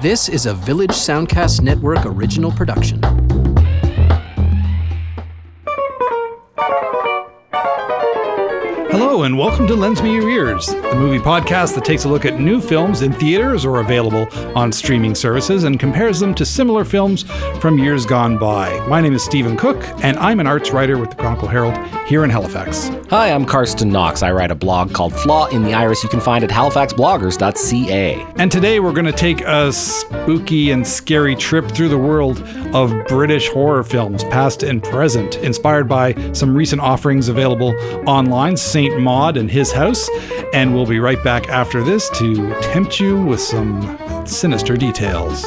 This is a Village Soundcast Network original production. Hello, and welcome to Lends Me Your Ears, the movie podcast that takes a look at new films in theaters or available on streaming services and compares them to similar films from years gone by. My name is Stephen Cooke, and I'm an arts writer with the Chronicle Herald here in Halifax. Hi, I'm Carsten Knox. I write a blog called Flaw in the Iris you can find at halifaxbloggers.ca. And today we're going to take a spooky and scary trip through the world of British horror films, past and present, inspired by some recent offerings available online. Saint Maud and his house, and we'll be right back after this to tempt you with some sinister details.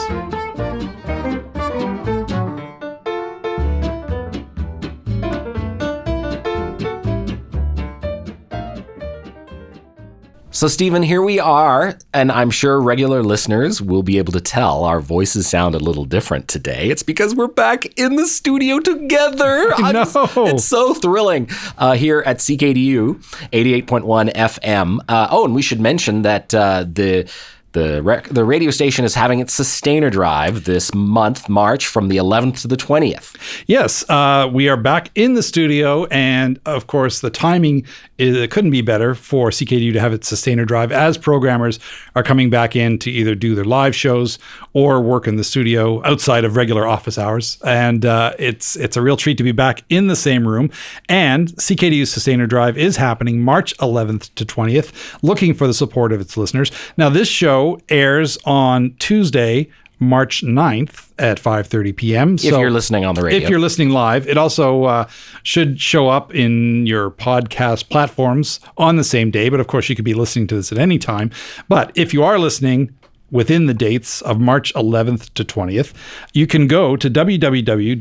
So, Stephen, here we are, and I'm sure regular listeners will be able to tell our voices sound a little different today. It's because we're back in the studio together. No. It's so thrilling uh, here at CKDU 88.1 FM. Uh, oh, and we should mention that uh, the the, rec- the radio station is having its sustainer drive this month, March, from the 11th to the 20th. Yes, uh, we are back in the studio, and of course, the timing is, couldn't be better for CKDU to have its sustainer drive as programmers are coming back in to either do their live shows or work in the studio outside of regular office hours. And uh, it's it's a real treat to be back in the same room. And CKDU's sustainer drive is happening March 11th to 20th, looking for the support of its listeners. Now, this show airs on Tuesday, March 9th at 5:30 p.m. If you're listening on the radio. If you're listening live, it also uh, should show up in your podcast platforms on the same day, but of course you could be listening to this at any time. But if you are listening within the dates of March 11th to 20th, you can go to www.ckdu.ca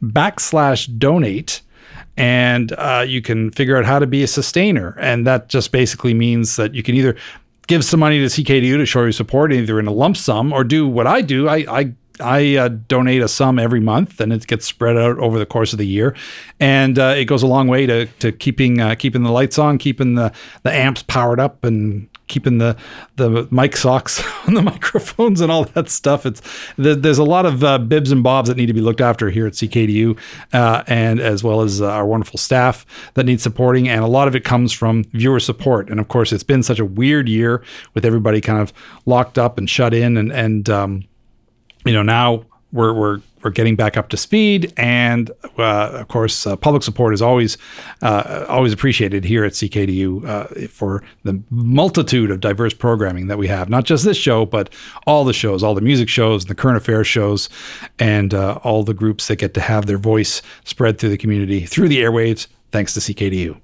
backslash donate and uh, you can figure out how to be a sustainer. And that just basically means that you can either give some money to CKDU to show your support, either in a lump sum or do what I do. I, I I uh, donate a sum every month, and it gets spread out over the course of the year, and uh, it goes a long way to to keeping uh, keeping the lights on, keeping the the amps powered up, and keeping the the mic socks on the microphones and all that stuff. It's there's a lot of uh, bibs and bobs that need to be looked after here at CKDU, uh, and as well as uh, our wonderful staff that need supporting, and a lot of it comes from viewer support. And of course, it's been such a weird year with everybody kind of locked up and shut in, and and um, you know now we're we're we're getting back up to speed, and uh, of course, uh, public support is always uh, always appreciated here at CKDU uh, for the multitude of diverse programming that we have. Not just this show, but all the shows, all the music shows, the current affairs shows, and uh, all the groups that get to have their voice spread through the community through the airwaves, thanks to CKDU.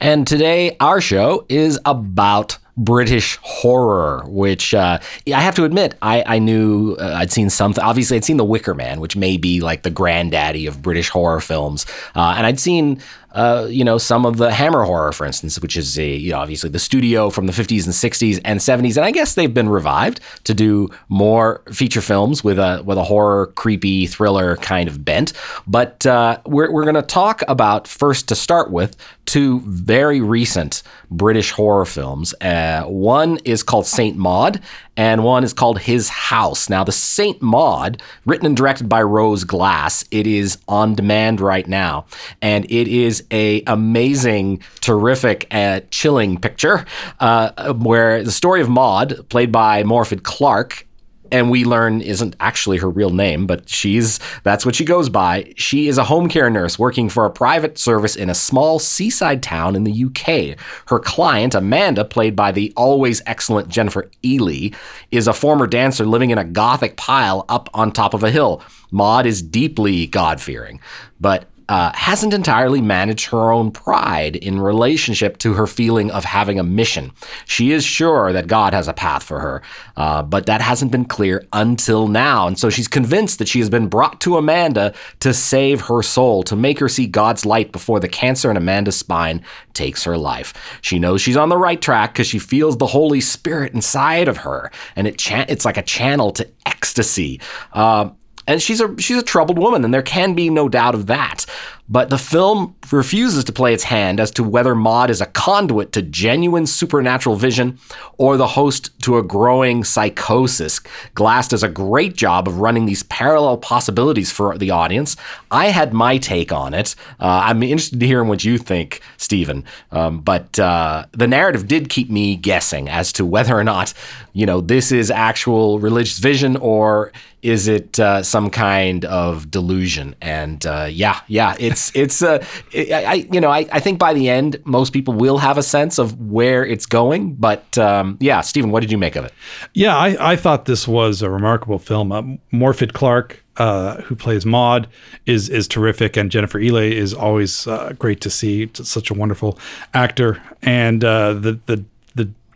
And today, our show is about British horror, which uh, I have to admit, I, I knew uh, I'd seen something. Obviously, I'd seen The Wicker Man, which may be like the granddaddy of British horror films. Uh, and I'd seen uh, you know, some of the Hammer horror, for instance, which is a, you know, obviously the studio from the 50s and 60s and 70s, and I guess they've been revived to do more feature films with a with a horror, creepy thriller kind of bent. But uh, we're we're going to talk about first to start with two very recent British horror films. Uh, one is called Saint Maud, and one is called His House. Now, the Saint Maud, written and directed by Rose Glass, it is on demand right now, and it is a amazing, terrific, uh, chilling picture uh, where the story of Maud, played by Morfydd Clark, and we learn isn't actually her real name, but she's that's what she goes by. She is a home care nurse working for a private service in a small seaside town in the UK. Her client, Amanda, played by the always excellent Jennifer Ehle, is a former dancer living in a gothic pile up on top of a hill. Maud is deeply God fearing, but uh, hasn't entirely managed her own pride in relationship to her feeling of having a mission. She is sure that God has a path for her, uh, but that hasn't been clear until now. And so she's convinced that she has been brought to Amanda to save her soul, to make her see God's light before the cancer in Amanda's spine takes her life. She knows she's on the right track because she feels the Holy Spirit inside of her, and it cha- it's like a channel to ecstasy. Uh, and she's a she's a troubled woman, and there can be no doubt of that. But the film refuses to play its hand as to whether Maud is a conduit to genuine supernatural vision or the host to a growing psychosis. Glass does a great job of running these parallel possibilities for the audience. I had my take on it. Uh, I'm interested to hear what you think, Stephen. Um, but uh, the narrative did keep me guessing as to whether or not, you know, this is actual religious vision or is it uh, some kind of delusion? And uh, yeah, yeah, it's it's uh, I you know I, I think by the end most people will have a sense of where it's going. But um, yeah, Stephen, what did you make of it? Yeah, I, I thought this was a remarkable film. Uh, Morfydd Clark, uh, who plays Maud, is is terrific, and Jennifer Ehle is always uh, great to see. Such a wonderful actor, and uh, the the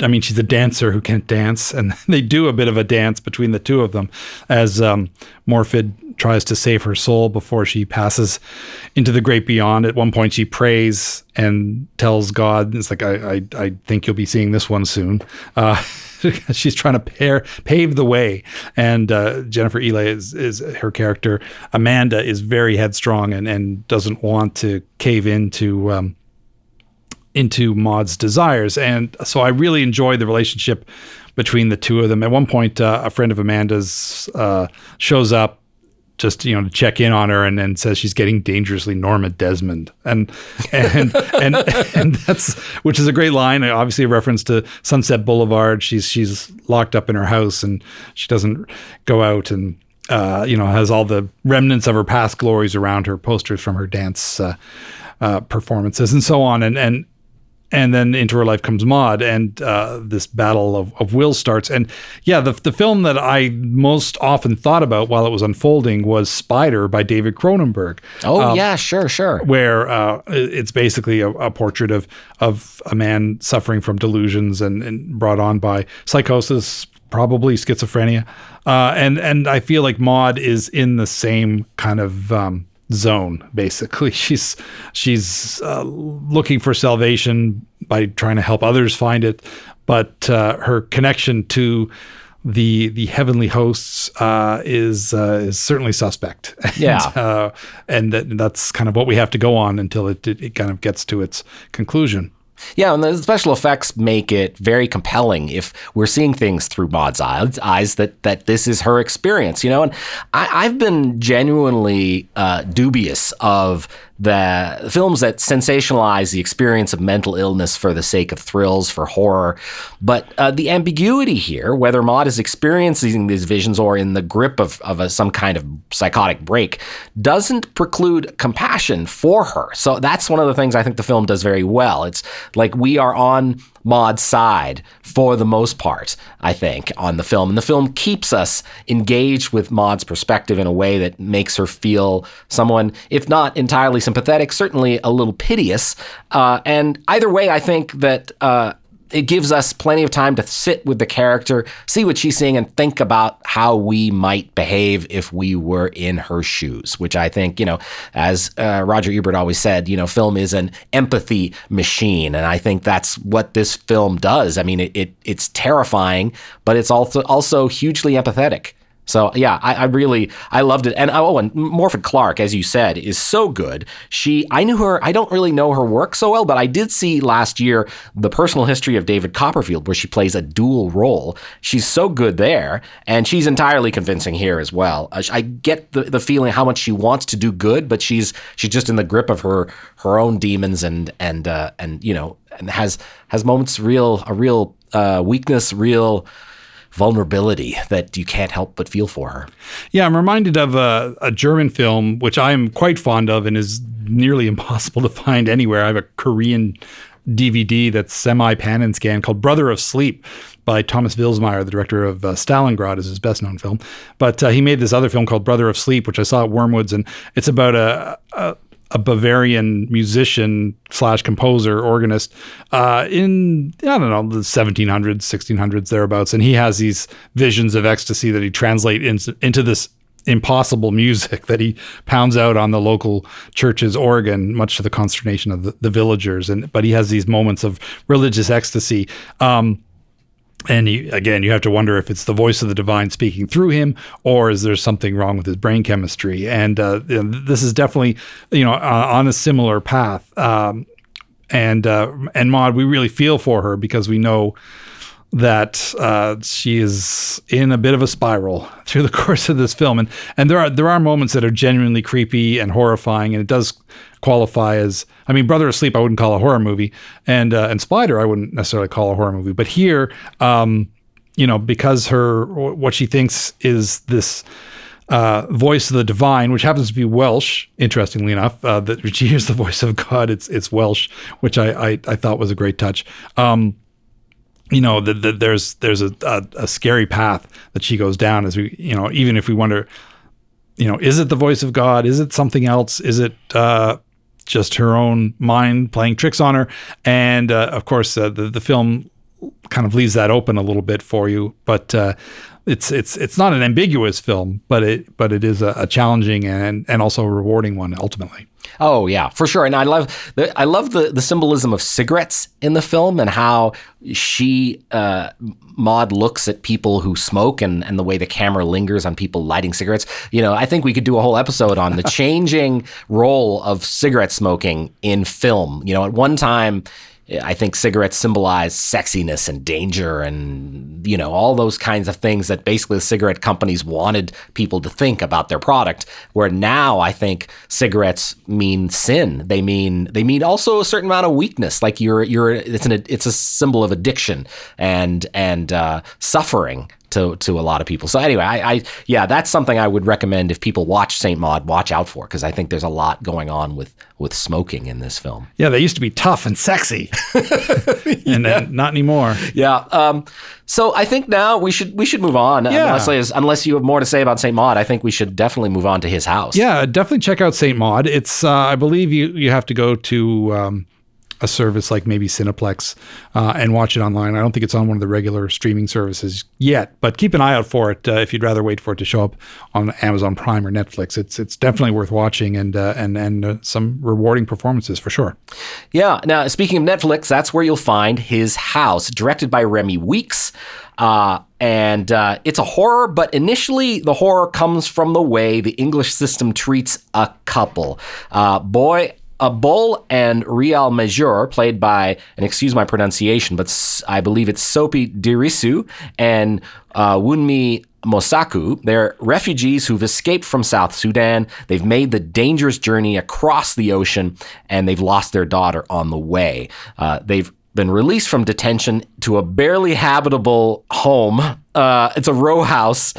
I mean, she's a dancer who can't dance, and they do a bit of a dance between the two of them as um, Morfydd tries to save her soul before she passes into the great beyond. At one point, she prays and tells God, "It's like I, I, I think you'll be seeing this one soon." Uh, she's trying to pair, pave the way, and uh, Jennifer Ehle is, is her character. Amanda is very headstrong and and doesn't want to cave into. Um, into Maud's desires. And so I really enjoy the relationship between the two of them. At one point, uh, a friend of Amanda's uh, shows up just you know to check in on her and then says she's getting dangerously Norma Desmond and and and and that's which is a great line obviously a reference to Sunset Boulevard she's she's locked up in her house and she doesn't go out and uh, you know has all the remnants of her past glories around her posters from her dance uh, uh, performances and so on and and and then into her life comes Maud, and uh, this battle of, of will starts. And yeah, the, the film that I most often thought about while it was unfolding was Spider by David Cronenberg. Oh um, yeah, sure, sure. Where uh, it's basically a, a, portrait of of a man suffering from delusions and, and brought on by psychosis, probably schizophrenia, uh, and and I feel like Maud is in the same kind of um, zone basically she's she's uh, looking for salvation by trying to help others find it but uh, her connection to the the heavenly hosts uh, is uh, is certainly suspect. And, yeah, uh, and that, that's kind of what we have to go on until it, it, it kind of gets to its conclusion. Yeah, and the special effects make it very compelling if we're seeing things through Maud's eyes, eyes that that this is her experience, you know. And I, have been genuinely uh, dubious of the films that sensationalize the experience of mental illness for the sake of thrills, for horror. But uh, the ambiguity here, whether Maud is experiencing these visions or in the grip of, of a, some kind of psychotic break, doesn't preclude compassion for her. So that's one of the things I think the film does very well. It's like we are on Maud's side for the most part, I think, on the film. And the film keeps us engaged with Maud's perspective in a way that makes her feel someone, if not entirely sympathetic, certainly a little piteous. Uh, and either way, I think that uh, it gives us plenty of time to sit with the character, see what she's seeing, and think about how we might behave if we were in her shoes. Which I think, you know, as uh, Roger Ebert always said, you know, film is an empathy machine, and I think that's what this film does. I mean, it, it it's terrifying, but it's also also hugely empathetic. So yeah, I, I, really I loved it. And oh, and Morfydd Clark, as you said, is so good. She I knew her. I don't really know her work so well, but I did see last year the personal history of David Copperfield, where she plays a dual role. She's so good there, and she's entirely convincing here as well. I get the, the feeling how much she wants to do good, but she's she's just in the grip of her her own demons and and uh, and you know and has has moments real a real uh, weakness, real vulnerability that you can't help but feel for her. Yeah, I'm reminded of a, a German film, which I'm quite fond of and is nearly impossible to find anywhere. I have a Korean DVD that's semi pan and scan called Brother of Sleep by Thomas Vilsmaier, the director of uh, Stalingrad, is his best known film. But uh, he made this other film called Brother of Sleep, which I saw at Wormwoods, and it's about a, a a Bavarian musician slash composer organist uh, in I don't know the 1700s, 1600s thereabouts, and he has these visions of ecstasy that he translates into, this impossible music that he pounds out on the local church's organ, much to the consternation of the, the villagers. And but he has these moments of religious ecstasy. Um, and you, again, you have to wonder if it's the voice of the divine speaking through him, or is there something wrong with his brain chemistry? And uh, this is definitely, you know, uh, on a similar path. Um, and uh, and Maud, we really feel for her because we know that uh, she is in a bit of a spiral through the course of this film, and and there are there are moments that are genuinely creepy and horrifying, and it does qualify as I mean, Brother of Sleep I wouldn't call a horror movie, and uh, and Spider I wouldn't necessarily call a horror movie, but here, um, you know, because her what she thinks is this. Uh, voice of the divine, which happens to be Welsh, interestingly enough, uh, that she hears the voice of God. It's it's Welsh, which I I, I thought was a great touch. Um, you know, the, there's there's a, a, a scary path that she goes down as we, you know, even if we wonder, you know, is it the voice of God? Is it something else? Is it uh, just her own mind playing tricks on her? And uh, of course, uh, the the film kind of leaves that open a little bit for you, but uh, it's it's it's not an ambiguous film, but it but it is a, a challenging and and also a rewarding one ultimately. Oh yeah, for sure. And I love the I love the the symbolism of cigarettes in the film and how she uh, Maud looks at people who smoke and and the way the camera lingers on people lighting cigarettes. You know, I think we could do a whole episode on the changing role of cigarette smoking in film. You know, at one time I think cigarettes symbolize sexiness and danger and, you know, all those kinds of things that basically the cigarette companies wanted people to think about their product. Where now I think cigarettes mean sin. They mean, they mean also a certain amount of weakness. Like you're, you're, it's an, it's a symbol of addiction and, and, uh, suffering to to a lot of people. So anyway, I, I yeah, that's something I would recommend if people watch Saint Maud, watch out for because I think there's a lot going on with with smoking in this film. Yeah, they used to be tough and sexy, and yeah. not anymore. Yeah. Um, so I think now we should we should move on. Yeah. Unless, unless you have more to say about Saint Maud, I think we should definitely move on to his house. Yeah, definitely check out Saint Maud. It's uh, I believe you you have to go to. Um, a service like maybe Cineplex uh, and watch it online. I don't think it's on one of the regular streaming services yet, but keep an eye out for it uh, if you'd rather wait for it to show up on Amazon Prime or Netflix. It's it's definitely worth watching and uh, and and uh, some rewarding performances for sure. Yeah. Now speaking of Netflix, that's where you'll find His House, directed by Remi Weekes. Uh, and uh, it's a horror, but initially the horror comes from the way the English system treats a couple. Uh, boy a bull and Real Major, played by, and excuse my pronunciation, but I believe it's Sope Dirisu and uh, Wunmi Mosaku. They're refugees who've escaped from South Sudan. They've made the dangerous journey across the ocean and they've lost their daughter on the way. Uh, they've been released from detention to a barely habitable home. Uh, it's a row house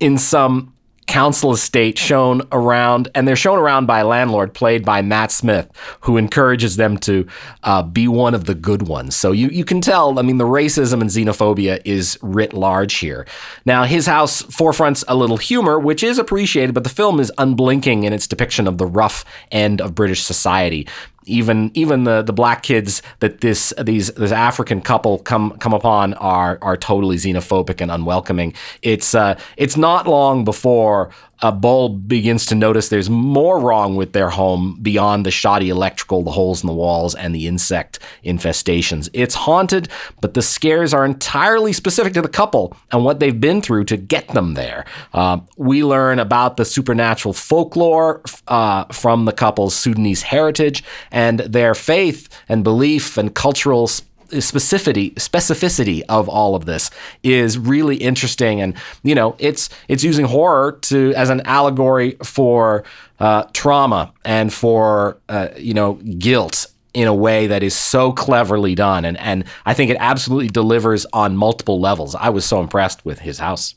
in some council estate shown around, and they're shown around by a landlord played by Matt Smith, who encourages them to uh, be one of the good ones. So you, you can tell, I mean, the racism and xenophobia is writ large here. Now, his house forefronts a little humor, which is appreciated, but the film is unblinking in its depiction of the rough end of British society even even the the black kids that this these this African couple come come upon are are totally xenophobic and unwelcoming. It's uh, it's not long before a bull begins to notice there's more wrong with their home beyond the shoddy electrical, the holes in the walls, and the insect infestations. It's haunted, but the scares are entirely specific to the couple and what they've been through to get them there. Uh, we learn about the supernatural folklore uh, from the couple's Sudanese heritage and their faith and belief and cultural specificity specificity of all of this is really interesting and you know it's it's using horror to as an allegory for uh, trauma and for uh, you know guilt in a way that is so cleverly done and and I think it absolutely delivers on multiple levels. I was so impressed with his house.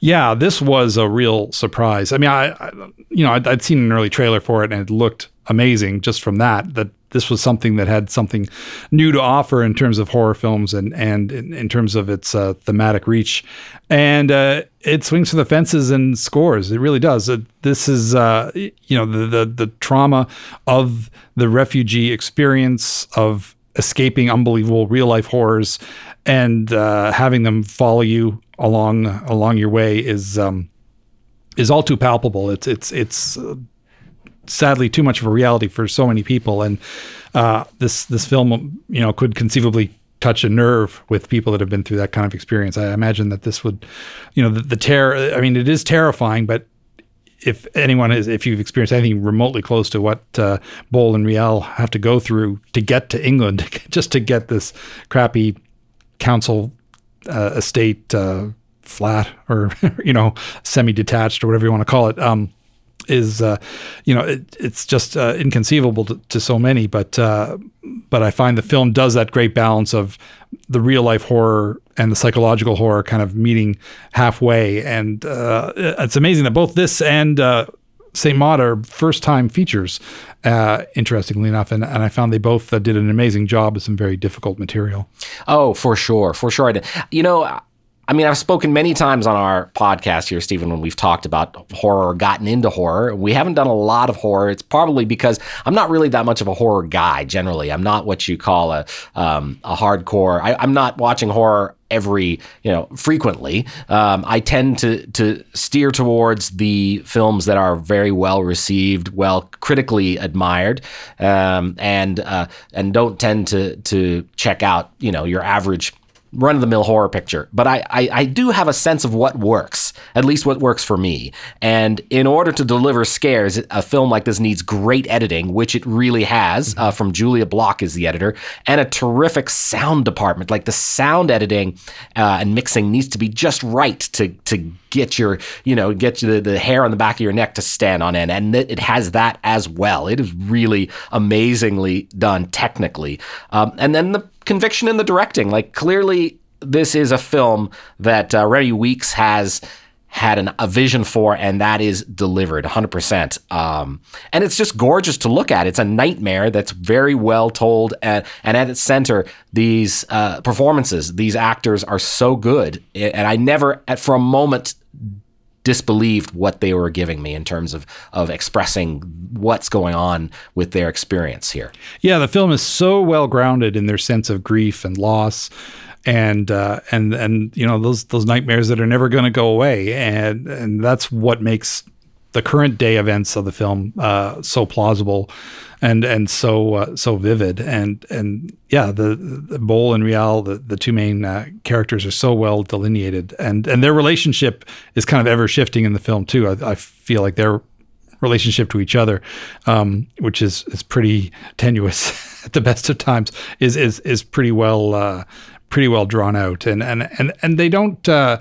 Yeah, this was a real surprise. I mean, I, I you know, I'd, I'd, seen an early trailer for it and it looked amazing just from that. That this was something that had something new to offer in terms of horror films and and in, in terms of its uh, thematic reach, and uh, it swings for the fences and scores. It really does. It, this is uh, you know the, the the trauma of the refugee experience of escaping unbelievable real life horrors and uh, having them follow you along along your way is um, is all too palpable. It's it's it's uh, sadly too much of a reality for so many people. And uh, this this film, you know, could conceivably touch a nerve with people that have been through that kind of experience. I imagine that this would, you know, the, the terror. I mean, it is terrifying, but if anyone is, if you've experienced anything remotely close to what uh, Bol and Riel have to go through to get to England, just to get this crappy council uh, estate uh, flat or you know semi-detached or whatever you want to call it. Um, is uh, you know it, it's just uh, inconceivable to, to, so many but uh, but I find the film does that great balance of the real life horror and the psychological horror kind of meeting halfway. And uh, it's amazing that both this and uh, Saint Maud are first time features uh, interestingly enough. And, and I found they both did an amazing job with some very difficult material. Oh for sure. For sure. You know I mean, I've spoken many times on our podcast here, Stephen, when we've talked about horror or gotten into horror. We haven't done a lot of horror. It's probably because I'm not really that much of a horror guy generally. I'm not what you call a, um, a hardcore. I, am not watching horror every, you know, frequently. Um, I tend to, to steer towards the films that are very well received, well critically admired, um, and, uh, and don't tend to, to check out, you know, your average run of the mill horror picture, but I, I, I, do have a sense of what works, at least what works for me. And in order to deliver scares, a film like this needs great editing, which it really has, uh, from Julia Bloch is the editor, and a terrific sound department. Like the sound editing uh, and mixing needs to be just right to, to get your, you know, get the, the hair on the back of your neck to stand on end. And it, it has that as well. It is really amazingly done technically. Um, and then the conviction in the directing. Like clearly, this is a film that uh, Remi Weekes has had an, a vision for, and that is delivered 100%. Um, and it's just gorgeous to look at. It's a nightmare that's very well told. And, and at its center, these uh, performances, these actors are so good. And I never, for a moment, disbelieved what they were giving me in terms of of expressing what's going on with their experience here. Yeah, the film is so well grounded in their sense of grief and loss and uh, and and you know those those nightmares that are never going to go away. And and that's what makes the current day events of the film uh, so plausible and and so uh, so vivid. And and yeah the, the Bol and Riel the, the two main uh, characters are so well delineated. And and their relationship is kind of ever shifting in the film too. I, I feel like their relationship to each other um, which is is pretty tenuous at the best of times is is is pretty well uh, pretty well drawn out and and and and they don't uh,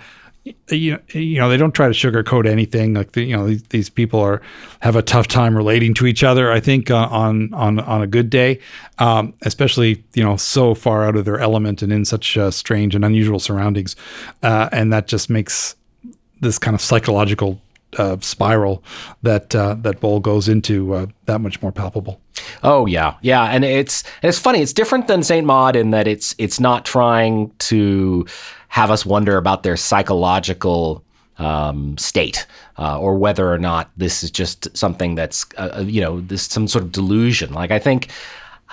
you you know they don't try to sugarcoat anything. Like the, you know these, these, people are have a tough time relating to each other. I think uh, on on on a good day, um, especially you know so far out of their element and in such uh, strange and unusual surroundings, uh, and that just makes this kind of psychological uh, spiral that uh, that Bol goes into uh, that much more palpable. Oh yeah, yeah, and it's and it's funny. It's different than Saint Maud in that it's it's not trying to have us wonder about their psychological um, state, uh, or whether or not this is just something that's uh, uh, you know this some sort of delusion. Like I think,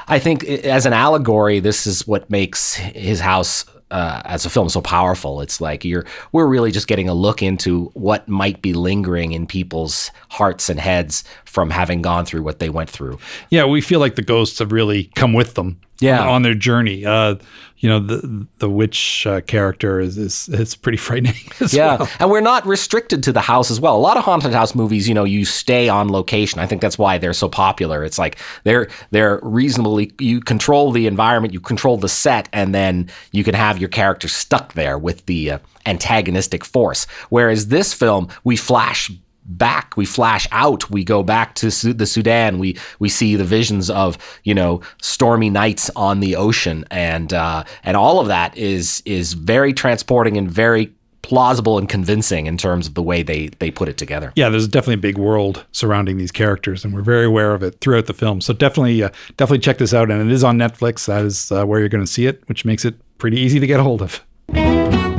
I think as an allegory, this is what makes his house uh, as a film so powerful. It's like you're we're really just getting a look into what might be lingering in people's hearts and heads from having gone through what they went through. Yeah, we feel like the ghosts have really come with them. Yeah. on, their journey. Uh, you know, the the witch uh, character is, is is pretty frightening. yeah, well. and we're not restricted to the house as well. A lot of haunted house movies, you know, you stay on location. I think that's why they're so popular. It's like they're they're reasonably you control the environment, you control the set, and then you can have your character stuck there with the uh, antagonistic force. Whereas this film, we flash back we flash out we go back to Su- the Sudan we we see the visions of you know stormy nights on the ocean and uh, and all of that is is very transporting and very plausible and convincing in terms of the way they they put it together. Yeah, there's definitely a big world surrounding these characters, and we're very aware of it throughout the film. So definitely, uh, definitely check this out, and it is on Netflix. That is uh, where you're going to see it, which makes it pretty easy to get a hold of.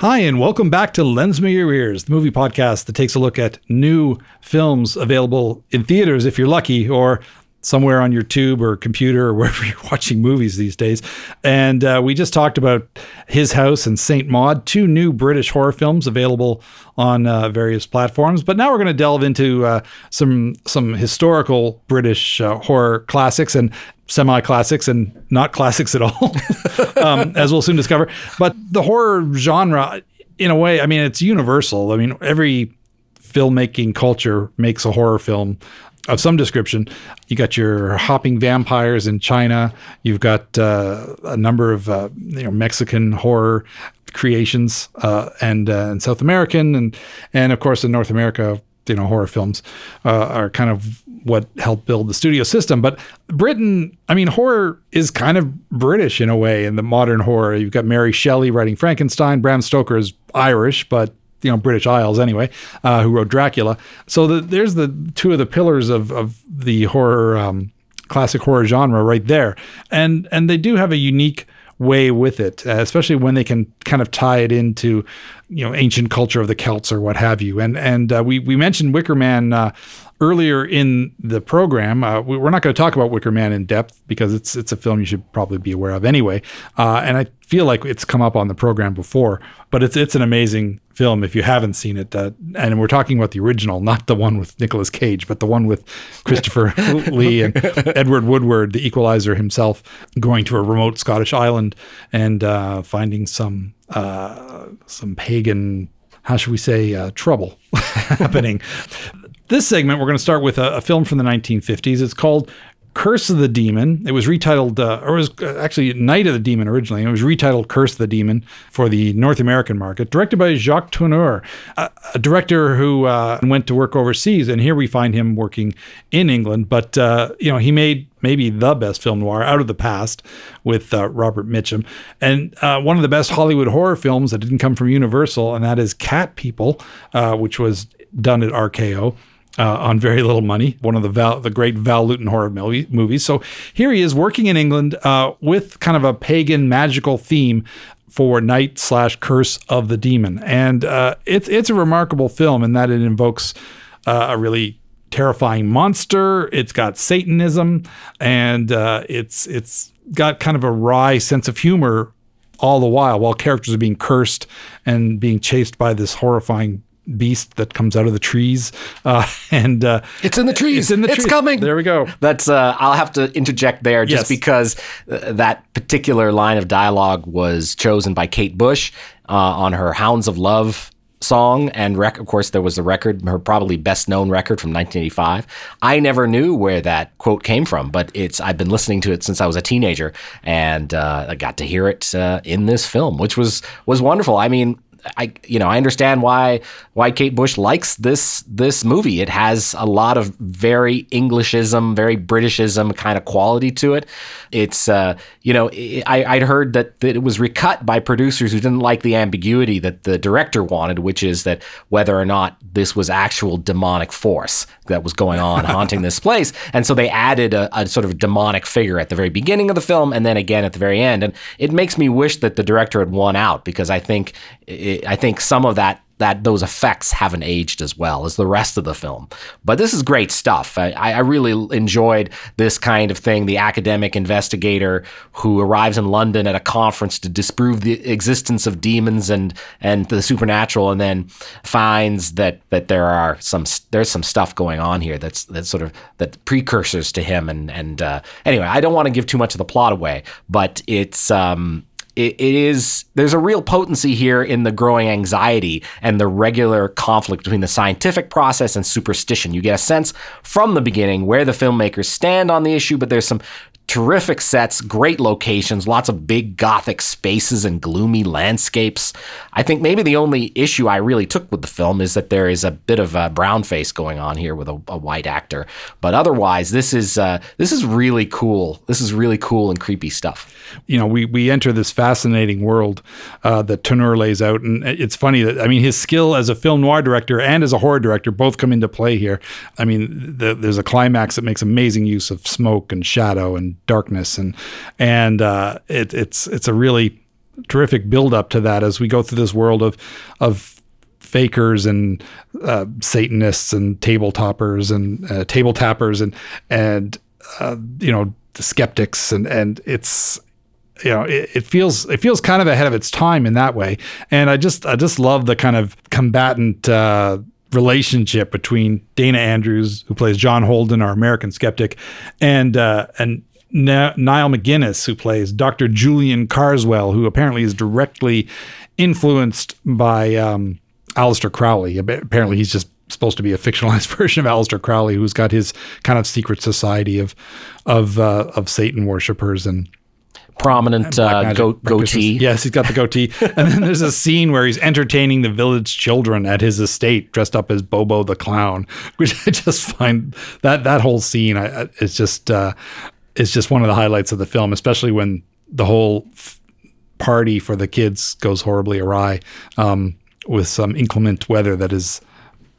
Hi, and welcome back to Lends Me Your Ears, the movie podcast that takes a look at new films available in theaters if you're lucky, or somewhere on your tube or computer or wherever you're watching movies these days. And uh, we just talked about His House and Saint Maud, two new British horror films available on uh, various platforms. But now we're going to delve into uh, some some historical British uh, horror classics and semi classics and not classics at all, um, as we'll soon discover. But the horror genre, in a way, I mean, it's universal. I mean, every filmmaking culture makes a horror film of some description. You got your hopping vampires in China. You've got uh, a number of uh, you know Mexican horror creations uh, and uh, and South American and and of course in North America, you know, horror films uh, are kind of what helped build the studio system. But Britain, I mean, horror is kind of British in a way in the modern horror. You've got Mary Shelley writing Frankenstein. Bram Stoker is Irish, but you know British Isles anyway, uh, who wrote Dracula. So the, there's the two of the pillars of of the horror um, classic horror genre right there, and and they do have a unique way with it, uh, especially when they can kind of tie it into you know ancient culture of the Celts or what have you. And and uh, we we mentioned Wicker Man. Uh, earlier in the program. Uh, we, are not going to talk about Wicker Man in depth because it's it's a film you should probably be aware of anyway. Uh, and I feel like it's come up on the program before, but it's it's an amazing film if you haven't seen it. Uh, and we're talking about the original, not the one with Nicolas Cage, but the one with Christopher Lee and Edward Woodward, the Equalizer himself, going to a remote Scottish island and uh, finding some uh, some pagan how should we say, uh, trouble happening. This segment, we're going to start with a, a film from the 1950s. It's called Curse of the Demon. It was retitled, uh, or it was uh, actually Night of the Demon originally. It was retitled Curse of the Demon for the North American market, directed by Jacques Tourneur, a, a director who uh, went to work overseas. And here we find him working in England. But, uh, you know, he made maybe the best film noir out of the past with uh, Robert Mitchum. And uh, one of the best Hollywood horror films that didn't come from Universal, and that is Cat People, which was done at RKO uh, on very little money, one of the Val, the great Val Lewton horror movies. So here he is working in England uh, with kind of a pagan magical theme for Night slash Curse of the Demon, and uh, it's it's a remarkable film in that it invokes uh, a really terrifying monster. It's got Satanism, and uh, it's it's got kind of a wry sense of humor all the while, while characters are being cursed and being chased by this horrifying beast that comes out of the trees, uh, and uh, it's in the trees. It's in the it's trees. coming. There we go. That's. Uh, I'll have to interject there just Yes. because uh, that particular line of dialogue was chosen by Kate Bush uh, on her "Hounds of Love." Song and rec- of course there was the record, her probably best known record from 1985. I never knew where that quote came from, but it's I've been listening to it since I was a teenager, and uh, I got to hear it uh, in this film, which was was wonderful. I mean, I you know I understand why why Kate Bush likes this this movie. It has a lot of very Englishism, very Britishism kind of quality to it. It's uh, you know I, I'd heard that, that it was recut by producers who didn't like the ambiguity that the director wanted, which is that whether or not this was actual demonic force that was going on haunting this place, and so they added a, a sort of demonic figure at the very beginning of the film and then again at the very end, and it makes me wish that the director had won out because I think I think some of that that those effects haven't aged as well as the rest of the film. But this is great stuff. I, I really enjoyed this kind of thing. The academic investigator who arrives in London at a conference to disprove the existence of demons and and the supernatural, and then finds that that there are some there's some stuff going on here that's that's sort of that precursors to him. And and uh, anyway, I don't want to give too much of the plot away, but it's. Um, it, it is there's a real potency here in the growing anxiety and the regular conflict between the scientific process and superstition. You get a sense from the beginning where the filmmakers stand on the issue, but there's some terrific sets, great locations, lots of big gothic spaces and gloomy landscapes. I think maybe the only issue I really took with the film is that there is a bit of a brown face going on here with a, a white actor. But otherwise, this is uh, this is really cool. This is really cool and creepy stuff. You know, we we enter this fascinating world uh, that Tourneur lays out, and it's funny that I mean his skill as a film noir director and as a horror director both come into play here. I mean, the, there's a climax that makes amazing use of smoke and shadow and darkness, and and uh, it, it's it's a really terrific build up to that as we go through this world of of fakers and uh, Satanists and table toppers and uh, table tappers and and uh, you know skeptics. And and it's you know it, it, feels it feels kind of ahead of its time in that way. And i just i just love the kind of combatant uh, relationship between dana andrews who plays john holden our american skeptic and uh, and N- Niall MacGinnis, who plays Dr. Julian Karswell, who apparently is directly influenced by um, Aleister Crowley. Apparently, he's just supposed to be a fictionalized version of Aleister Crowley, who's got his kind of secret society of of uh, of Satan worshippers and prominent uh, go- goatee. Yes, he's got the goatee. and then there's a scene where he's entertaining the village children at his estate, dressed up as Bobo the clown, which I just find that that whole scene I, it's just uh, it's just one of the highlights of the film, especially when the whole f- party for the kids goes horribly awry um, with some inclement weather that is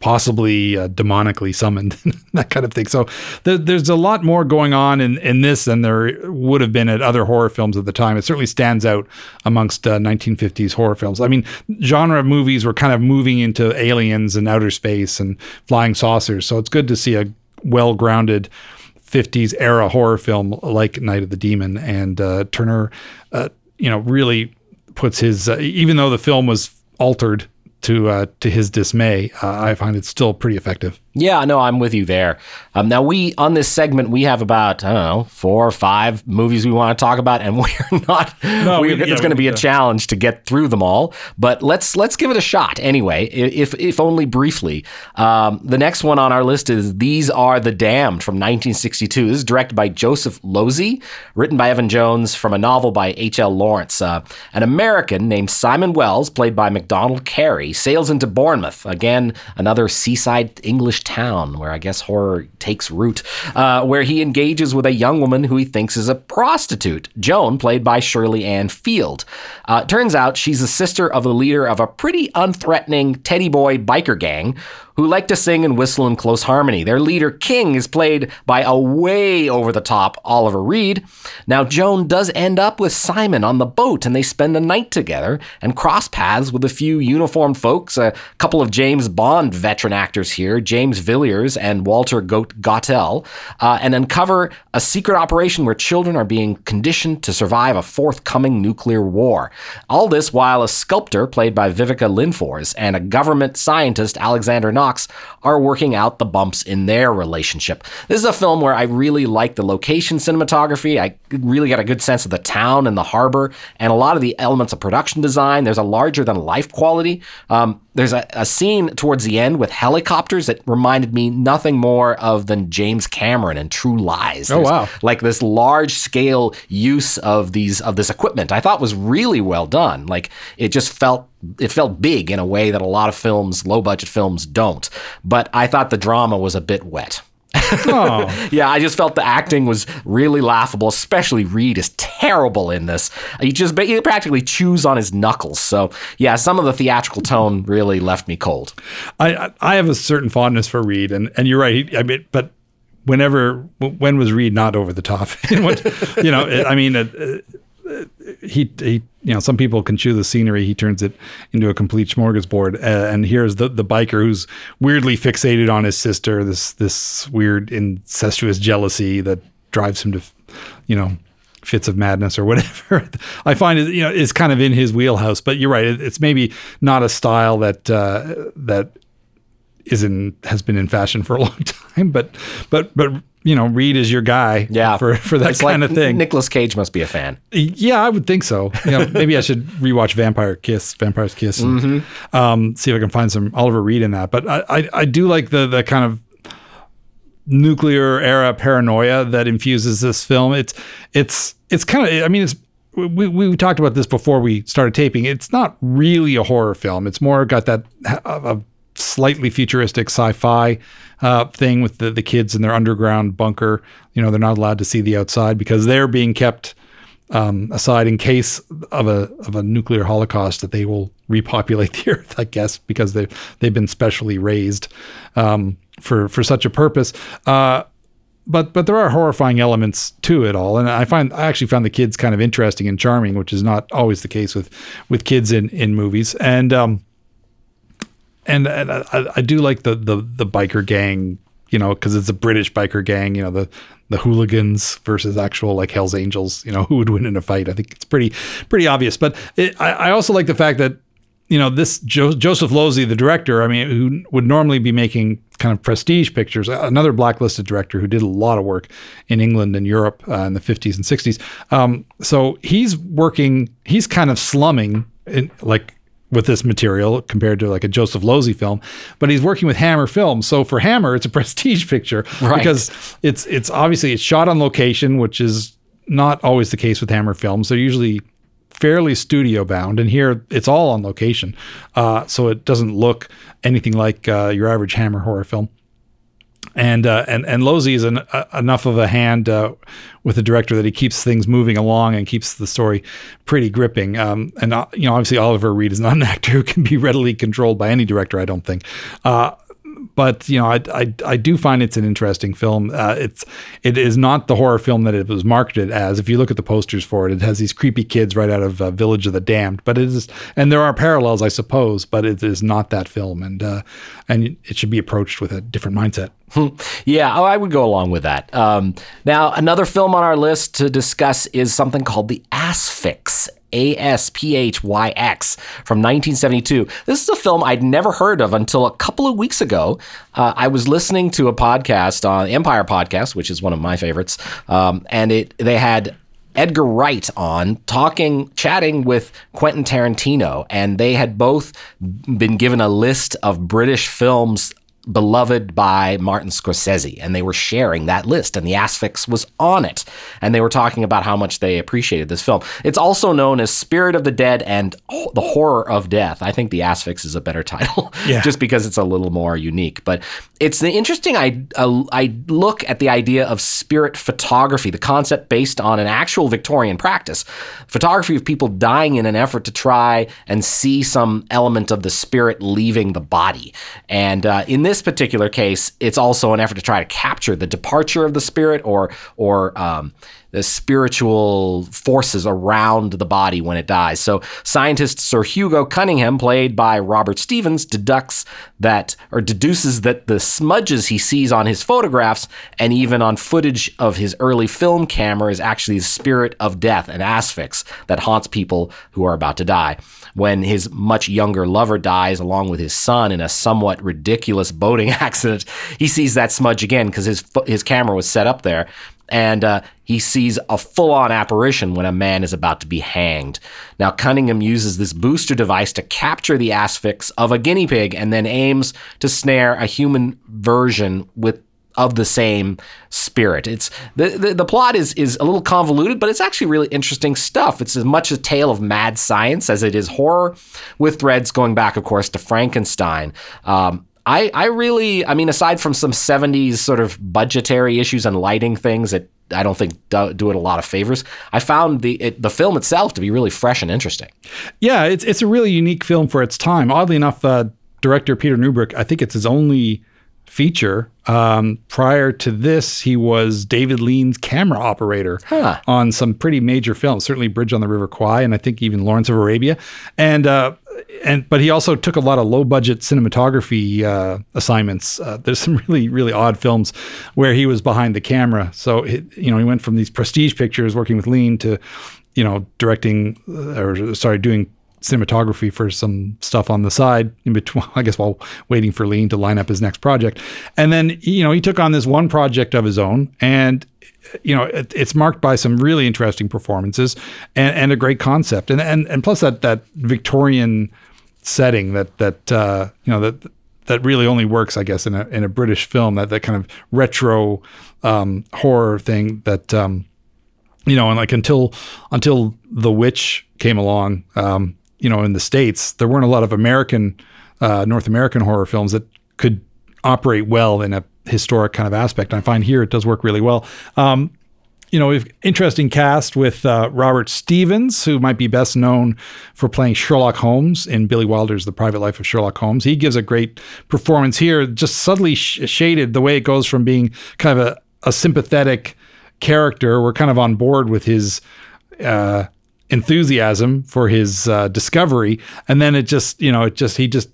possibly uh, demonically summoned, that kind of thing. So there, there's a lot more going on in, in this than there would have been at other horror films at the time. It certainly stands out amongst uh, 1950s horror films. I mean, genre movies were kind of moving into aliens and outer space and flying saucers. So it's good to see a well grounded 50s era horror film like Night of the Demon. And uh, Tourneur, uh, you know, really puts his, uh, even though the film was altered to uh, to his dismay, uh, I find it still pretty effective. Yeah, no, I'm with you there. Um, now, we on this segment we have about I don't know four or five movies we want to talk about, and we're not. No, we, yeah, it's going to be a challenge to get through them all. But let's let's give it a shot anyway, if if only briefly. Um, the next one on our list is These Are the Damned from 1962. This is directed by Joseph Losey, written by Evan Jones from a novel by H.L. Lawrence. Uh, an American named Simon Wells, played by Macdonald Carey, sails into Bournemouth again, another seaside English town where I guess horror takes root, uh, where he engages with a young woman who he thinks is a prostitute, Joan, played by Shirley Ann Field. Uh, turns out she's the sister of the leader of a pretty unthreatening teddy boy biker gang who like to sing and whistle in close harmony. Their leader, King, is played by a way over the top Oliver Reed. Now, Joan does end up with Simon on the boat, and they spend the night together and cross paths with a few uniformed folks, a couple of James Bond veteran actors here, James Villiers and Walter Gotell, uh, and uncover a secret operation where children are being conditioned to survive a forthcoming nuclear war. All this while a sculptor, played by Viveca Lindfors, and a government scientist, Alexander Knox, are working out the bumps in their relationship. This is a film where I really like the location cinematography. I really got a good sense of the town and the harbor and a lot of the elements of production design. There's a larger than life quality. Um, there's a, a, scene towards the end with helicopters that reminded me nothing more of than James Cameron and True Lies. Oh, there's oh wow! Like this large scale use of these of this equipment, I thought was really well done. Like it just felt it felt big in a way that a lot of films, low budget films, don't. But I thought the drama was a bit wet. Oh. yeah, I just felt the acting was really laughable. Especially Reed is terrible in this. He just he practically chews on his knuckles. So yeah, some of the theatrical tone really left me cold. I I have a certain fondness for Reed, and and you're right. I mean, but whenever when was Reed not over the top? you know, I mean. He he you know some people can chew the scenery. He turns it into a complete smorgasbord. Uh, and here's the the biker who's weirdly fixated on his sister this this weird incestuous jealousy that drives him to you know fits of madness or whatever. I find it you know is kind of in his wheelhouse but you're right. It, it's maybe not a style that uh, that is in has been in fashion for a long time but but but you know, Reed is your guy yeah. for, for that it's kind like of thing. Nicolas Cage must be a fan. Yeah, I would think so. You know, maybe I should rewatch Vampire Kiss, Vampire's Kiss, and mm-hmm. um, see if I can find some Oliver Reed in that. But I, I, I do like the the kind of nuclear era paranoia that infuses this film. It's it's it's kind of I mean it's we, we talked about this before we started taping. It's not really a horror film. It's more got that uh, slightly futuristic sci-fi uh, thing with the, the kids in their underground bunker. You know, they're not allowed to see the outside because they're being kept um, aside in case of a of a nuclear holocaust that they will repopulate the earth. I guess because they they've been specially raised um, for for such a purpose. Uh, but but there are horrifying elements to it all, and I find I actually found the kids kind of interesting and charming, which is not always the case with with kids in in movies. And um, and, and I, I, do like the, the the biker gang you know, because it's a British biker gang, you know, the the hooligans versus actual like Hell's Angels, you know, who would win in a fight. I think it's pretty pretty obvious. But it, I, I also like the fact that you know this jo- Joseph Losey, the director. I mean, who would normally be making kind of prestige pictures, another blacklisted director who did a lot of work in England and Europe uh, in the 50s and 60s. Um, so he's working. He's kind of slumming in, like with this material compared to like a Joseph Losey film, but he's working with Hammer Films. So for Hammer, it's a prestige picture Right. because it's it's obviously it's shot on location, which is not always the case with Hammer Films. They're usually fairly studio bound, and here it's all on location, uh, so it doesn't look anything like uh, your average Hammer horror film and uh, and and Losey is an, uh, enough of a hand uh, with the director that he keeps things moving along and keeps the story pretty gripping. Um, and uh, you know, obviously Oliver Reed is not an actor who can be readily controlled by any director. I don't think. But you know, I, I I do find it's an interesting film. Uh, it's it is not the horror film that it was marketed as. If you look at the posters for it, it has these creepy kids right out of uh, Village of the Damned. But it is, and there are parallels, I suppose. But it is not that film, and uh, and it should be approached with a different mindset. Yeah, oh, I would go along with that. Um, now, another film on our list to discuss is something called The Asphyx. A S P H Y X from 1972. This is a film I'd never heard of until a couple of weeks ago. Uh, I was listening to a podcast on Empire Podcast, which is one of my favorites, um, and it they had Edgar Wright on talking, chatting with Quentin Tarantino, and they had both been given a list of British films beloved by Martin Scorsese, and they were sharing that list, and the Asphyx was on it, and they were talking about how much they appreciated this film. It's also known as Spirit of the Dead and the Horror of Death. I think the Asphyx is a better title, Yeah. just because it's a little more unique. But it's the interesting. I uh, I look at the idea of spirit photography, the concept based on an actual Victorian practice, photography of people dying in an effort to try and see some element of the spirit leaving the body. And uh, in this particular case, it's also an effort to try to capture the departure of the spirit or or um, the spiritual forces around the body when it dies. So scientist Sir Hugo Cunningham, played by Robert Stephens, deducts that or deduces that the smudges he sees on his photographs and even on footage of his early film camera is actually the spirit of death, an asphyx that haunts people who are about to die. When his much younger lover dies along with his son in a somewhat ridiculous boating accident, he sees that smudge again because his his camera was set up there and uh, he sees a full on apparition when a man is about to be hanged. Now, Cunningham uses this booster device to capture the asphyx of a guinea pig and then aims to snare a human version with of the same spirit. It's the, the the plot is is a little convoluted, but it's actually really interesting stuff. It's as much a tale of mad science as it is horror, with threads going back, of course, to Frankenstein. Um, I, I really, I mean, aside from some 70s sort of budgetary issues and lighting things that I don't think do, do it a lot of favors, I found the it, the film itself to be really fresh and interesting. Yeah, it's it's a really unique film for its time. Oddly enough, uh, director Peter Newbrook, I think it's his only feature. Um, prior to this, he was David Lean's camera operator Huh. on some pretty major films, certainly Bridge on the River Kwai, and I think even Lawrence of Arabia. And uh, and but he also took a lot of low budget cinematography uh, assignments. Uh, there's some really really odd films where he was behind the camera. So it, you know he went from these prestige pictures working with Lean to you know directing uh, or sorry doing cinematography for some stuff on the side in between I guess while waiting for Lean to line up his next project. And then you know he took on this one project of his own and you know it, it's marked by some really interesting performances and, and a great concept and and and plus that that Victorian setting that that uh, you know that that really only works I guess in a in a British film that that kind of retro um, horror thing that um, you know, and like until until The Witch came along, um, you know, in the states, there weren't a lot of American, uh, North American horror films that could operate well in a historic kind of aspect. And I find here it does work really well. Um, you know, we've interesting cast with uh, Robert Stephens, who might be best known for playing Sherlock Holmes in Billy Wilder's The Private Life of Sherlock Holmes. He gives a great performance here, just subtly sh- shaded the way it goes from being kind of a, a sympathetic character. We're kind of on board with his uh, enthusiasm for his uh, discovery, and then it just, you know, it just he just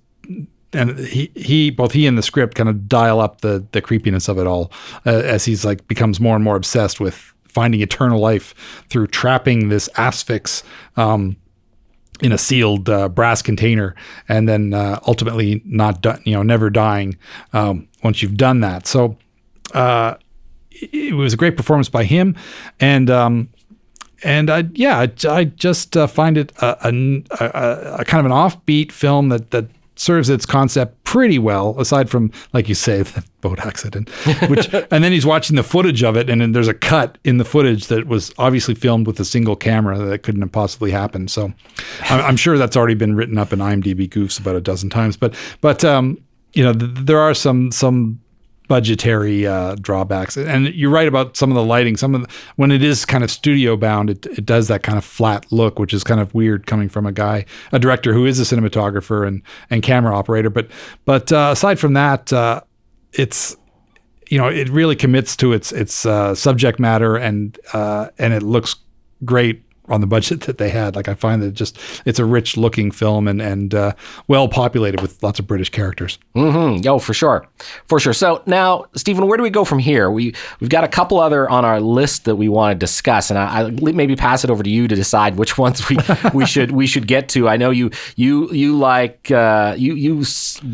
and he he both he and the script kind of dial up the the creepiness of it all uh, as he's like becomes more and more obsessed with finding eternal life through trapping this asphyx um, in a sealed uh, brass container, and then uh, ultimately not done, you know, never dying um, once you've done that. So uh, it, it was a great performance by him, and um, and I yeah, I, I just uh, find it a, a, a, a kind of an offbeat film that that serves its concept pretty well, aside from, like you say, the boat accident. Which, and then he's watching the footage of it, and then there's a cut in the footage that was obviously filmed with a single camera that couldn't have possibly happened. So, I'm, I'm sure that's already been written up in IMDb goofs about a dozen times. But, but um, you know, th- there are some some budgetary uh, drawbacks. And you're right about some of the lighting. Some of the, when it is kind of studio bound, it, it does that kind of flat look, which is kind of weird coming from a guy, a director who is a cinematographer and and camera operator. But but uh, aside from that, uh, it's you know it really commits to its its uh, subject matter and uh, and it looks great on the budget that they had. Like I find that just it's a rich looking film and and uh, well populated with lots of British characters. Mm-hmm. Oh, for sure, for sure. So now, Stephen, where do we go from here? We we've got a couple other on our list that we want to discuss, and I, I maybe pass it over to you to decide which ones we we should we should get to. I know you you you like uh, you you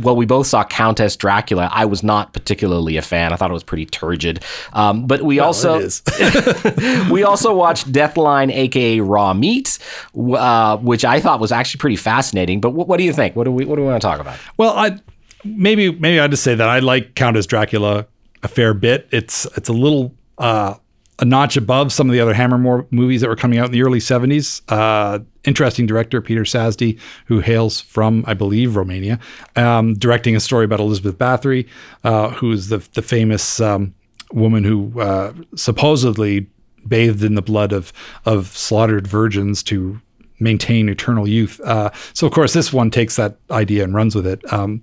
well, we both saw Countess Dracula. I was not particularly a fan. I thought it was pretty turgid. Um, but we Well, also we also watched Deathline, aka Raw Meat, uh, which I thought was actually pretty fascinating. But what, what do you think? What do we what do we want to talk about? Well, I maybe maybe I just say that I like Countess Dracula a fair bit. It's it's a little uh, a notch above some of the other Hammer movies that were coming out in the early '70s. Uh, interesting director Peter Sasdy, who hails from I believe Romania, um, directing a story about Elizabeth Bathory, uh, who's the the famous um, woman who uh, supposedly bathed in the blood of of slaughtered virgins to maintain eternal youth. Uh, so of course this one takes that idea and runs with it. Um,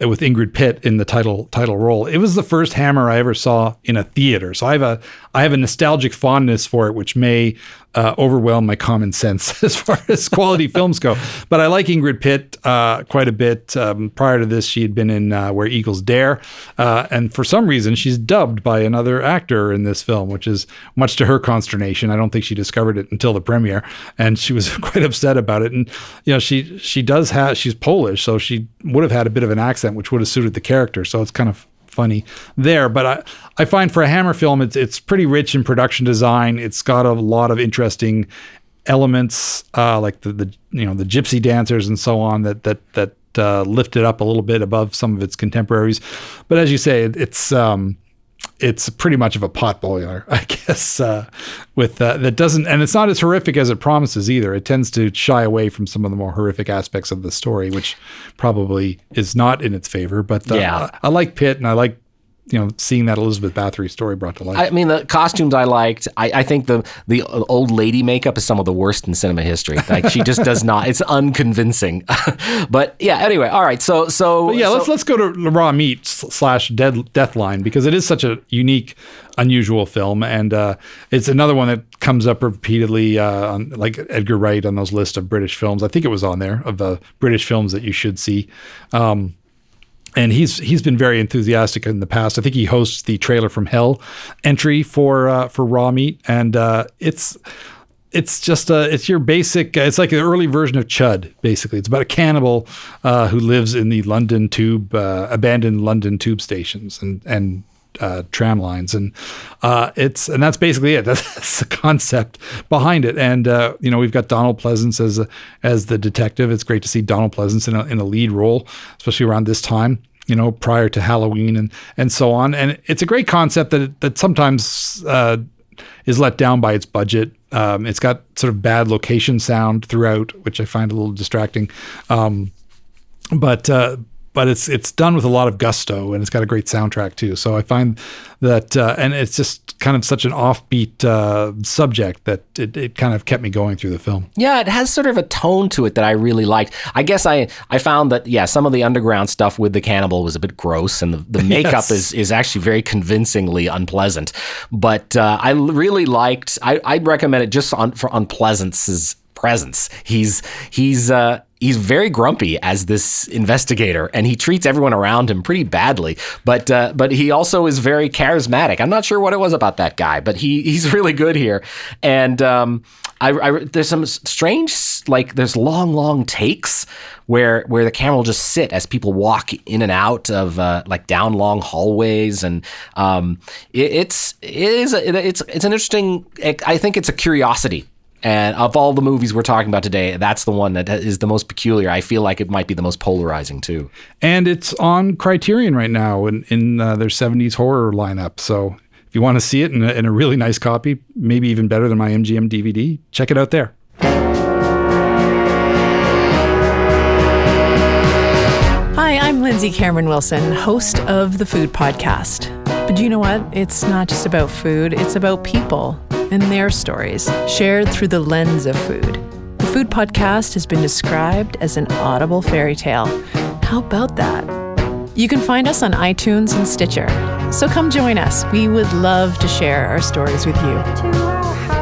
with Ingrid Pitt in the title title role, it was the first Hammer I ever saw in a theater. So I have a I have a nostalgic fondness for it, which may uh, overwhelm my common sense as far as quality films go. But I like Ingrid Pitt uh, quite a bit. Um, prior to this, she had been in uh, Where Eagles Dare, uh, and for some reason, she's dubbed by another actor in this film, which is much to her consternation. I don't think she discovered it until the premiere, and she was quite upset about it. And you know, she she does have she's Polish, so she would have had a bit of an accent, which would have suited the character. So it's kind of funny there. But I, I find for a Hammer film, it's it's pretty rich in production design. It's got a lot of interesting elements, uh, like the, the you know the gypsy dancers and so on that that that uh, lift it up a little bit above some of its contemporaries. But as you say, it, it's um, it's pretty much of a pot boiler, I guess. Uh, with uh, that doesn't, and it's not as horrific as it promises either. It tends to shy away from some of the more horrific aspects of the story, which probably is not in its favor. But uh, Yeah. I, I like Pitt, and I like you know seeing that Elizabeth Bathory story brought to life. I mean, the costumes I liked. I, I think the the old lady makeup is some of the worst in cinema history. Like she just does not. It's unconvincing. but yeah. Anyway, all right. So so But yeah, so- let's let's go to raw meat slash dead deathline because it is such a unique, unusual film, and uh, it's another one that comes up repeatedly, uh, on, like Edgar Wright on those list of British films. I think it was on there of the British films that you should see. Um, and he's he's been very enthusiastic in the past. I think he hosts the Trailer from Hell entry for uh, for Raw Meat, and uh, it's it's just a it's your basic it's like an early version of Chud basically. It's about a cannibal uh, who lives in the London tube uh, abandoned London tube stations and and uh, tram lines and uh, it's and that's basically it. That's, the concept behind it. And uh, you know we've got Donald Pleasence as a, as the detective. It's great to see Donald Pleasence in a, in a lead role, especially around this time you know, prior to Halloween and and so on. And it's a great concept that that sometimes uh, is let down by its budget. Um, it's got sort of bad location sound throughout, which I find a little distracting. Um, but uh, but it's it's done with a lot of gusto, and it's got a great soundtrack too. So I find that, uh, and it's just kind of such an offbeat uh, subject that it, it kind of kept me going through the film. Yeah, it has sort of a tone to it that I really liked. I guess I, I found that yeah, some of the underground stuff with the cannibal was a bit gross, and the, the makeup Yes. is is actually very convincingly unpleasant. But uh, I really liked. I I'd recommend it just on for unpleasance's presence. He's he's uh he's very grumpy as this investigator, and he treats everyone around him pretty badly. But uh, but he also is very charismatic. I'm not sure what it was about that guy, but he he's really good here. And um, I, I, there's some strange like there's long long takes where where the camera will just sit as people walk in and out of uh, like down long hallways, and um, it, it's it is a, it's it's an interesting. I think it's a curiosity and of all the movies we're talking about today, that's the one that is the most peculiar. I feel like it might be the most polarizing too. And it's on Criterion right now in, in uh, their 70s horror lineup. So if you want to see it in a, in a really nice copy, maybe even better than my MGM DVD, check it out there. Hi, I'm Lindsay Cameron Wilson, host of the Food Podcast. But you know what? It's not just about food, it's about people and their stories, shared through the lens of food. The Food Podcast has been described as an audible fairy tale. How about that? You can find us on iTunes and Stitcher. So come join us. We would love to share our stories with you.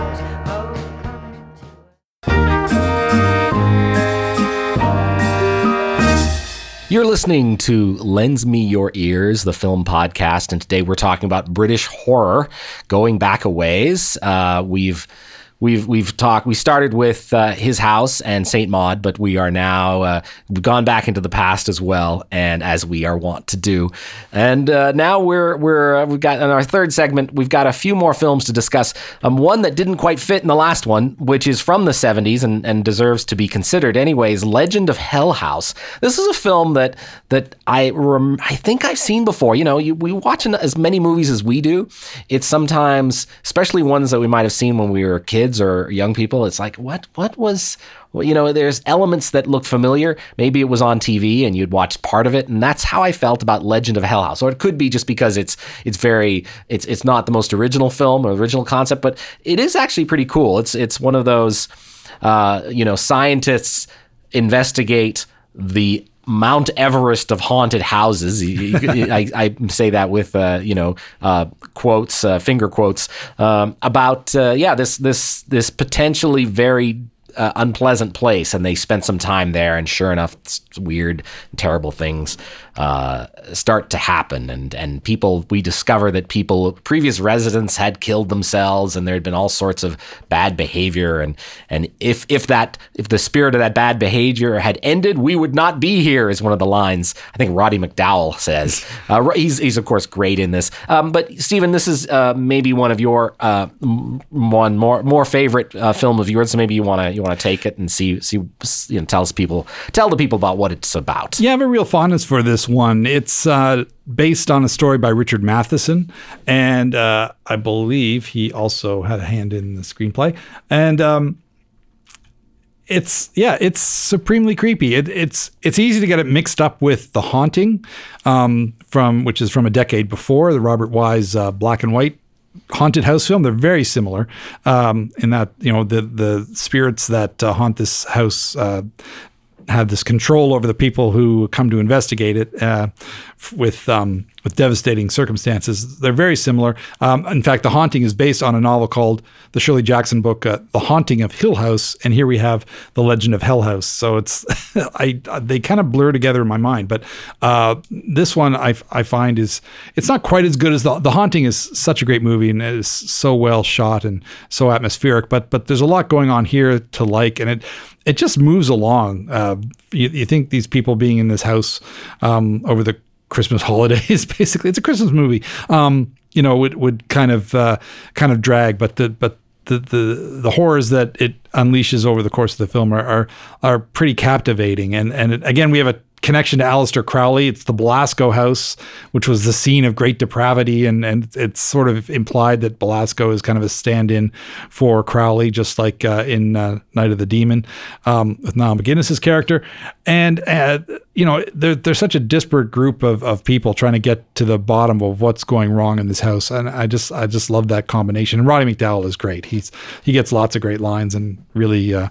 You're listening to Lens Me Your Ears, the film podcast, and today we're talking about British horror going back a ways. Uh, we've We've we've talked. We started with uh, his house and Saint Maud, but we are now uh, gone back into the past as well, and as we are wont to do. And uh, now we're we're uh, we've got in our third segment. We've got a few more films to discuss. Um, one that didn't quite fit in the last one, which is from the '70s and, and deserves to be considered. Anyways, Legend of Hell House. This is a film that that I rem- I think I've seen before. You know, you, we watch as many movies as we do. It's sometimes, especially ones that we might have seen when we were kids kids or young people, it's like, what, what was, well, you know, there's elements that look familiar. Maybe it was on TV and you'd watched part of it, and that's how I felt about Legend of Hell House. Or it could be just because it's it's very it's it's not the most original film or original concept, but it is actually pretty cool. It's it's one of those, uh, you know, scientists investigate the Mount Everest of haunted houses. I, I, say that with uh, you know uh, quotes, uh, finger quotes um, about uh, yeah this this this potentially very uh, unpleasant place, and they spent some time there, and sure enough, weird, terrible things uh, start to happen, and and people we discover that people previous residents had killed themselves, and there had been all sorts of bad behavior, and and if if that if the spirit of that bad behavior had ended, we would not be here. Is one of the lines I think Roddy McDowall says. Uh, he's he's of course great in this, um, but Stephen, this is uh, maybe one of your uh, one more more favorite uh, film of yours, so maybe you want to you want to take it and see see you know tell us people tell the people about what it's about. Yeah, I have a real fondness for this one. It's uh, based on a story by Richard Matheson, and uh, I believe he also had a hand in the screenplay. And um, it's yeah, it's supremely creepy. It, it's it's easy to get it mixed up with The Haunting, um, from which is from a decade before the Robert Wise uh, black and white haunted house film. They're very similar um, in that you know the the spirits that uh, haunt this house uh, have this control over the people who come to investigate it uh, with um, with devastating circumstances. They're very similar. Um, in fact, The Haunting is based on a novel called the Shirley Jackson book, uh, The Haunting of Hill House, and here we have The Legend of Hell House. So it's I they kind of blur together in my mind. But uh, this one I, I find is it's not quite as good as the The Haunting is such a great movie and is so well shot and so atmospheric. But but there's a lot going on here to like, and it it just moves along. Uh, you, you, think these people being in this house um, over the Christmas holidays, basically, it's a Christmas movie. Um, you know, would would kind of uh, kind of drag, but the but the, the the horrors that it unleashes over the course of the film are are, are pretty captivating. And and it, again, we have a connection to Aleister Crowley. It's the Belasco house, which was the scene of great depravity, and and it's sort of implied that Belasco is kind of a stand-in for Crowley, just like uh, in uh, Night of the Demon um, with Niall MacGinnis's character. And uh, you know, they're such a disparate group of, of people trying to get to the bottom of what's going wrong in this house, and I just I just love that combination. And Roddy McDowall is great. He's he gets lots of great lines and really uh,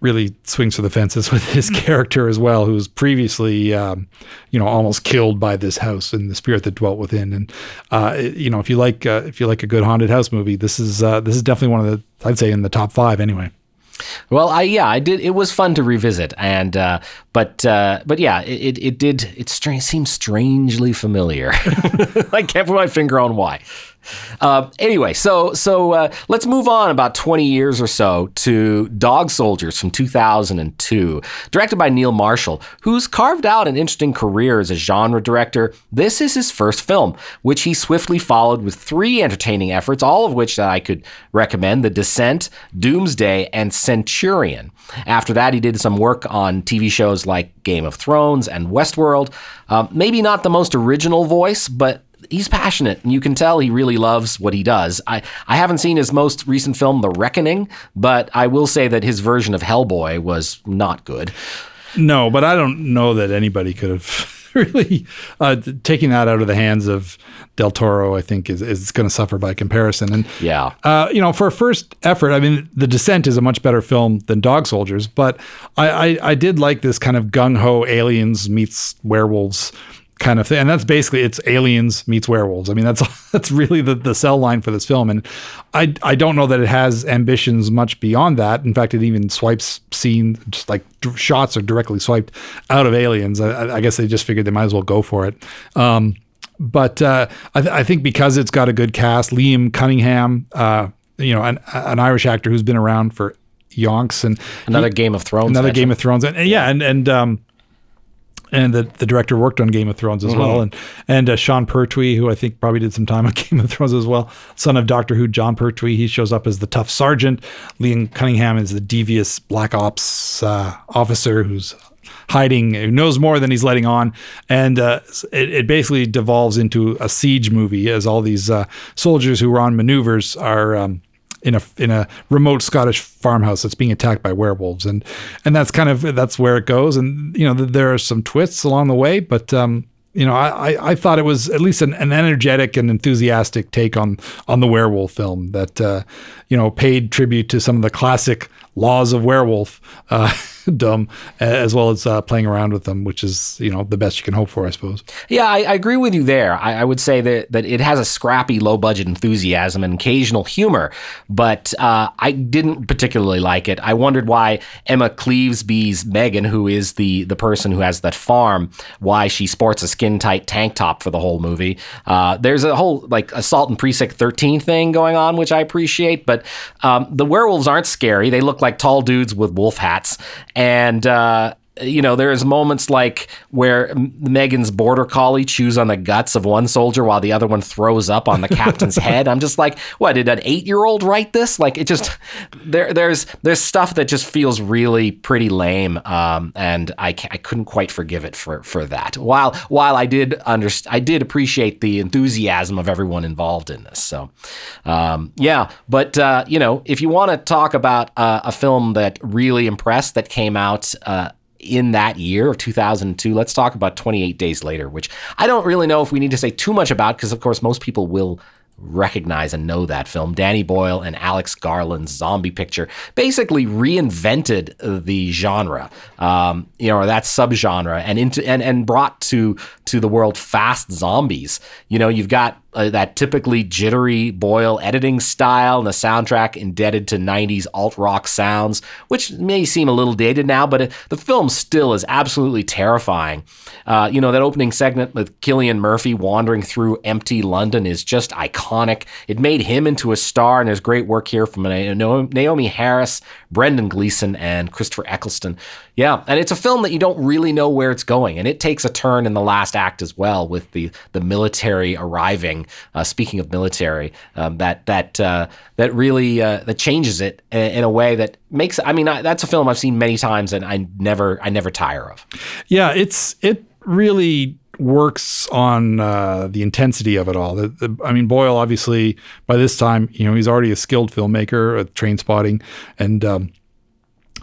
really swings for the fences with his character as well, who was previously, um, you know, almost killed by this house and the spirit that dwelt within. And uh, you know, if you like, uh, if you like a good haunted house movie, this is uh, this is definitely one of the, I'd say, in the top five anyway. Well, I yeah, I did. It was fun to revisit, and uh, but uh, but yeah, it, it, it did. It stra- seems strangely familiar. I can't put my finger on why. Uh, anyway, so so uh, let's move on about 20 years or so to Dog Soldiers from 2002, directed by Neil Marshall, who's carved out an interesting career as a genre director. This is his first film, which he swiftly followed with three entertaining efforts, all of which that I could recommend: The Descent, Doomsday, and Centurion. After that, he did some work on TV shows like Game of Thrones and Westworld. Uh, maybe not the most original voice, but he's passionate and you can tell he really loves what he does. I, I haven't seen his most recent film, The Reckoning, but I will say that his version of Hellboy was not good. No, but I don't know that anybody could have really uh, taking that out of the hands of Del Toro. I think is is going to suffer by comparison. And Yeah. uh, you know, for a first effort, I mean, The Descent is a much better film than Dog Soldiers, but I I, I did like this kind of gung ho aliens meets werewolves kind of thing, and that's basically it's aliens meets werewolves. I mean, that's that's really the the cell line for this film, and I I don't know that it has ambitions much beyond that. In fact, it even swipes scene just like d- shots are directly swiped out of aliens. I, I guess they just figured they might as well go for it. Um, but uh, I, th- I think because it's got a good cast, Liam Cunningham, uh, you know, an, an Irish actor who's been around for yonks, and Another Game of Thrones. another. Game of Thrones, and, and yeah, and and um, and the the director worked on Game of Thrones as well, and and uh, Sean Pertwee, who I think probably did some time on Game of Thrones as well, son of Doctor Who, Jon Pertwee. He shows up as the tough sergeant. Liam Cunningham is the devious black ops uh, officer who's hiding, who knows more than he's letting on, and uh, it, it basically devolves into a siege movie as all these uh, soldiers who are on maneuvers are. Um, in a in a remote Scottish farmhouse that's being attacked by werewolves, and and that's kind of that's where it goes. And you know, there are some twists along the way, but um, you know, I, I, thought it was at least an, an energetic and enthusiastic take on on the werewolf film that uh, you know paid tribute to some of the classic laws of werewolf uh, dumb as well as uh, playing around with them, which is you know the best you can hope for, I suppose. Yeah, I, I agree with you there. I, I would say that, that it has a scrappy, low budget enthusiasm and occasional humor, but uh, I didn't particularly like it. I wondered why Emma Cleasby's Megan, who is the, the person who has that farm, why she sports a skin tight tank top for the whole movie. Uh, there's a whole like assault and precinct 13 thing going on, which I appreciate, but um, the werewolves aren't scary. They look like tall dudes with wolf hats. And, uh, you know, there's moments like where Megan's border collie chews on the guts of one soldier while the other one throws up on the captain's head. I'm just like, what did an eight year old write this? Like, it just there there's there's stuff that just feels really pretty lame, um, and I I couldn't quite forgive it for for that. While while I did underst- I did appreciate the enthusiasm of everyone involved in this. So, um, yeah, but uh, you know, if you want to talk about uh, a film that really impressed that came out. Uh, in that year of 2002. Let's talk about 28 Days Later, which I don't really know if we need to say too much about because, of course, most people will recognize and know that film. Danny Boyle and Alex Garland's zombie picture basically reinvented the genre, um, you know, or that subgenre, and into and and brought to to the world fast zombies. You know, you've got uh, that typically jittery Boyle editing style and the soundtrack indebted to 90s alt rock sounds, which may seem a little dated now, but it, the film still is absolutely terrifying. Uh, you know, that opening segment with Cillian Murphy wandering through empty London is just iconic. It made him into a star, and there's great work here from Naomie Harris, Brendan Gleeson, and Christopher Eccleston. Yeah, and it's a film that you don't really know where it's going, and it takes a turn in the last act as well with the the military arriving. Uh, speaking of military, um, that that uh, that really uh, that changes it in, a way that makes. I mean, I, that's a film I've seen many times, and I never I never tire of. Yeah, it's it really works on uh, the intensity of it all. The, the, I mean, Boyle obviously by this time, you know, he's already a skilled filmmaker at Trainspotting and um,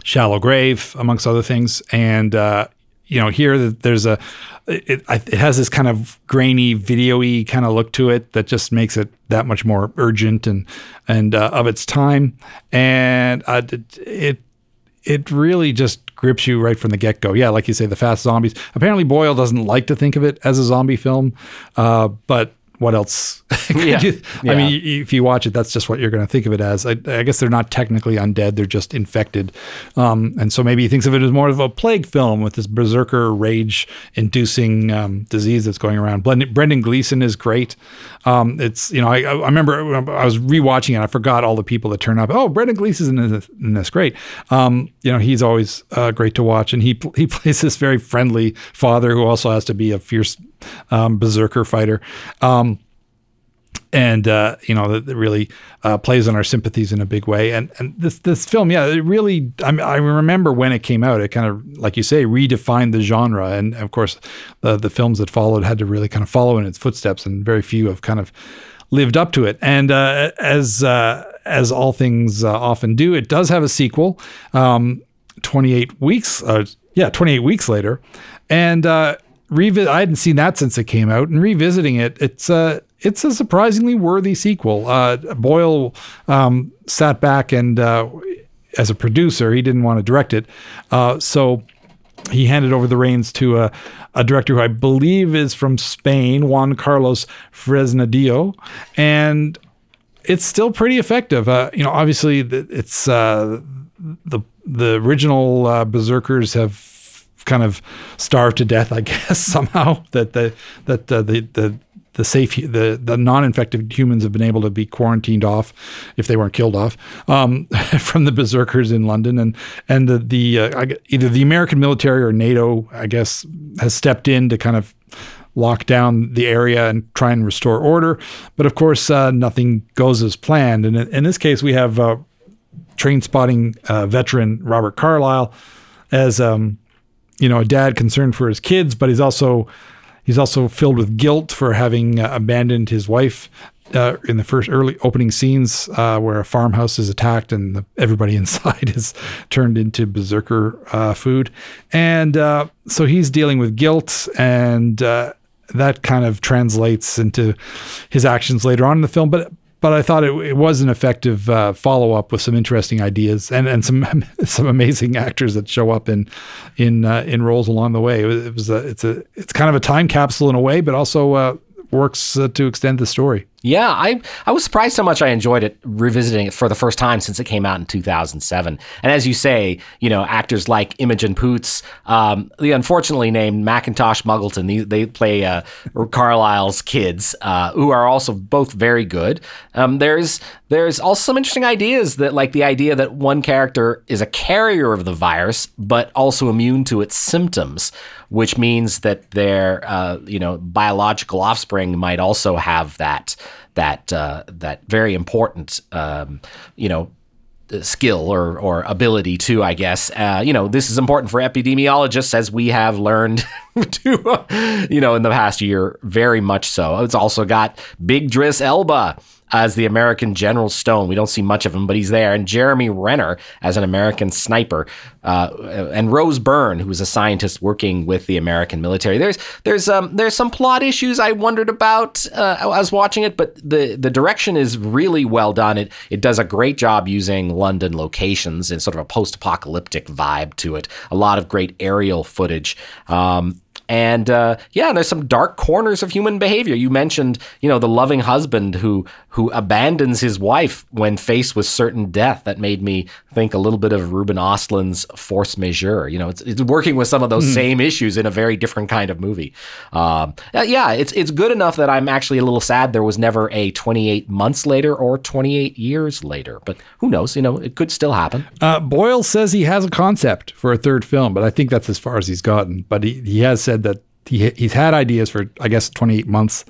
Shallow Grave, amongst other things. And uh, you know, here there's a it, it has this kind of grainy, video-y kind of look to it that just makes it that much more urgent and and uh, of its time. And uh, it it really just grips you right from the get go. Yeah, like you say, the fast zombies. Apparently, Boyle doesn't like to think of it as a zombie film, uh, but what else? could Yeah. you- Yeah. I mean, if you watch it, that's just what you're going to think of it as. I, I guess they're not technically undead; they're just infected, um, and so maybe he thinks of it as more of a plague film with this berserker rage-inducing um, disease that's going around. Brendan, Brendan Gleeson is great. Um, it's you know, I, I remember I was rewatching it, I forgot all the people that turn up. Oh, Brendan Gleeson in this, in this great. Um, you know, he's always uh, great to watch, and he he plays this very friendly father who also has to be a fierce um, berserker fighter. Um, and uh, you know that really uh, plays on our sympathies in a big way. And and this this film, yeah, it really. I mean, I remember when it came out, it kind of like you say redefined the genre. And of course, the the films that followed had to really kind of follow in its footsteps, and very few have kind of lived up to it. And uh, as uh, as all things uh, often do, it does have a sequel. Um, 28 weeks, uh, yeah, 28 weeks later, and uh, revi- I hadn't seen that since it came out, and revisiting it, it's uh, it's a surprisingly worthy sequel. Uh, Boyle um, sat back and, uh, as a producer, he didn't want to direct it, uh, so he handed over the reins to a, a director who I believe is from Spain, Juan Carlos Fresnadillo, and it's still pretty effective. Uh, you know, obviously, it's uh, the the original uh, Berserkers have kind of starved to death, I guess somehow. That the that uh, the the the safe the the non-infected humans have been able to be quarantined off if they weren't killed off um, from the berserkers in London and and the the uh, either the American military or NATO I guess has stepped in to kind of lock down the area and try and restore order but of course uh, nothing goes as planned and in, in this case we have uh, Trainspotting uh, veteran Robert Carlyle as um, you know a dad concerned for his kids, but he's also he's also filled with guilt for having uh, abandoned his wife. Uh, in the first early opening scenes, uh, where a farmhouse is attacked and the, everybody inside is turned into berserker uh, food, and uh, so he's dealing with guilt, and uh, that kind of translates into his actions later on in the film. But but I thought it, it was an effective uh, follow up with some interesting ideas and, and some some amazing actors that show up in in uh, in roles along the way. It was, it was a it's a it's kind of a time capsule in a way, but also uh, works uh, to extend the story. Yeah, I I was surprised how much I enjoyed it revisiting it for the first time since it came out in 2007. And as you say, you know, actors like Imogen Poots, um, the unfortunately named Mackintosh Muggleton, they, they play uh, Carlyle's kids, uh, who are also both very good. Um, there's there's also some interesting ideas that like the idea that one character is a carrier of the virus but also immune to its symptoms, which means that their uh, you know biological offspring might also have that that uh, that very important um, you know skill or or ability too i guess. Uh, you know this is important for epidemiologists as we have learned to you know in the past year very much so. It's also got big Idris Elba as the American General Stone. We don't see much of him, but he's there. And Jeremy Renner as an American sniper, uh, and Rose Byrne, who is a scientist working with the American military. There's there's um there's some plot issues I wondered about uh, I was watching it, but the the direction is really well done. It it does a great job using London locations and sort of a post apocalyptic vibe to it. A lot of great aerial footage. Um, and uh, yeah, there's some dark corners of human behavior. You mentioned, you know, the loving husband who who abandons his wife when faced with certain death. That made me think a little bit of Ruben Ostlund's Force Majeure. You know, it's, it's working with some of those same issues in a very different kind of movie. Um, uh, yeah, it's it's good enough that I'm actually a little sad there was never a 28 months later or 28 years later. But who knows? You know, it could still happen. Uh, Boyle says he has a concept for a third film, but I think that's as far as he's gotten. But he, he has said that he, he's had ideas for, I guess, 28 months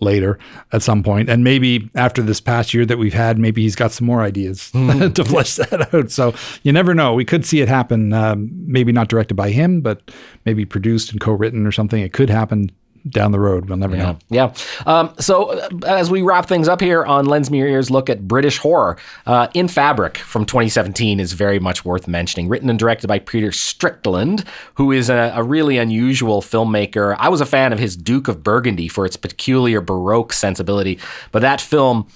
later at some point. And maybe after this past year that we've had, maybe he's got some more ideas to flesh that out. So you never know. We could see it happen, um, maybe not directed by him, but maybe produced and co written or something. It could happen down the road. We'll never know. Yeah. Um, so uh, as we wrap things up here on Lens Me Your Ears, look at British horror. Uh, In Fabric from 2017 is very much worth mentioning. Written and directed by Peter Strickland, who is a, a really unusual filmmaker. I was a fan of his Duke of Burgundy for its peculiar Baroque sensibility, but that film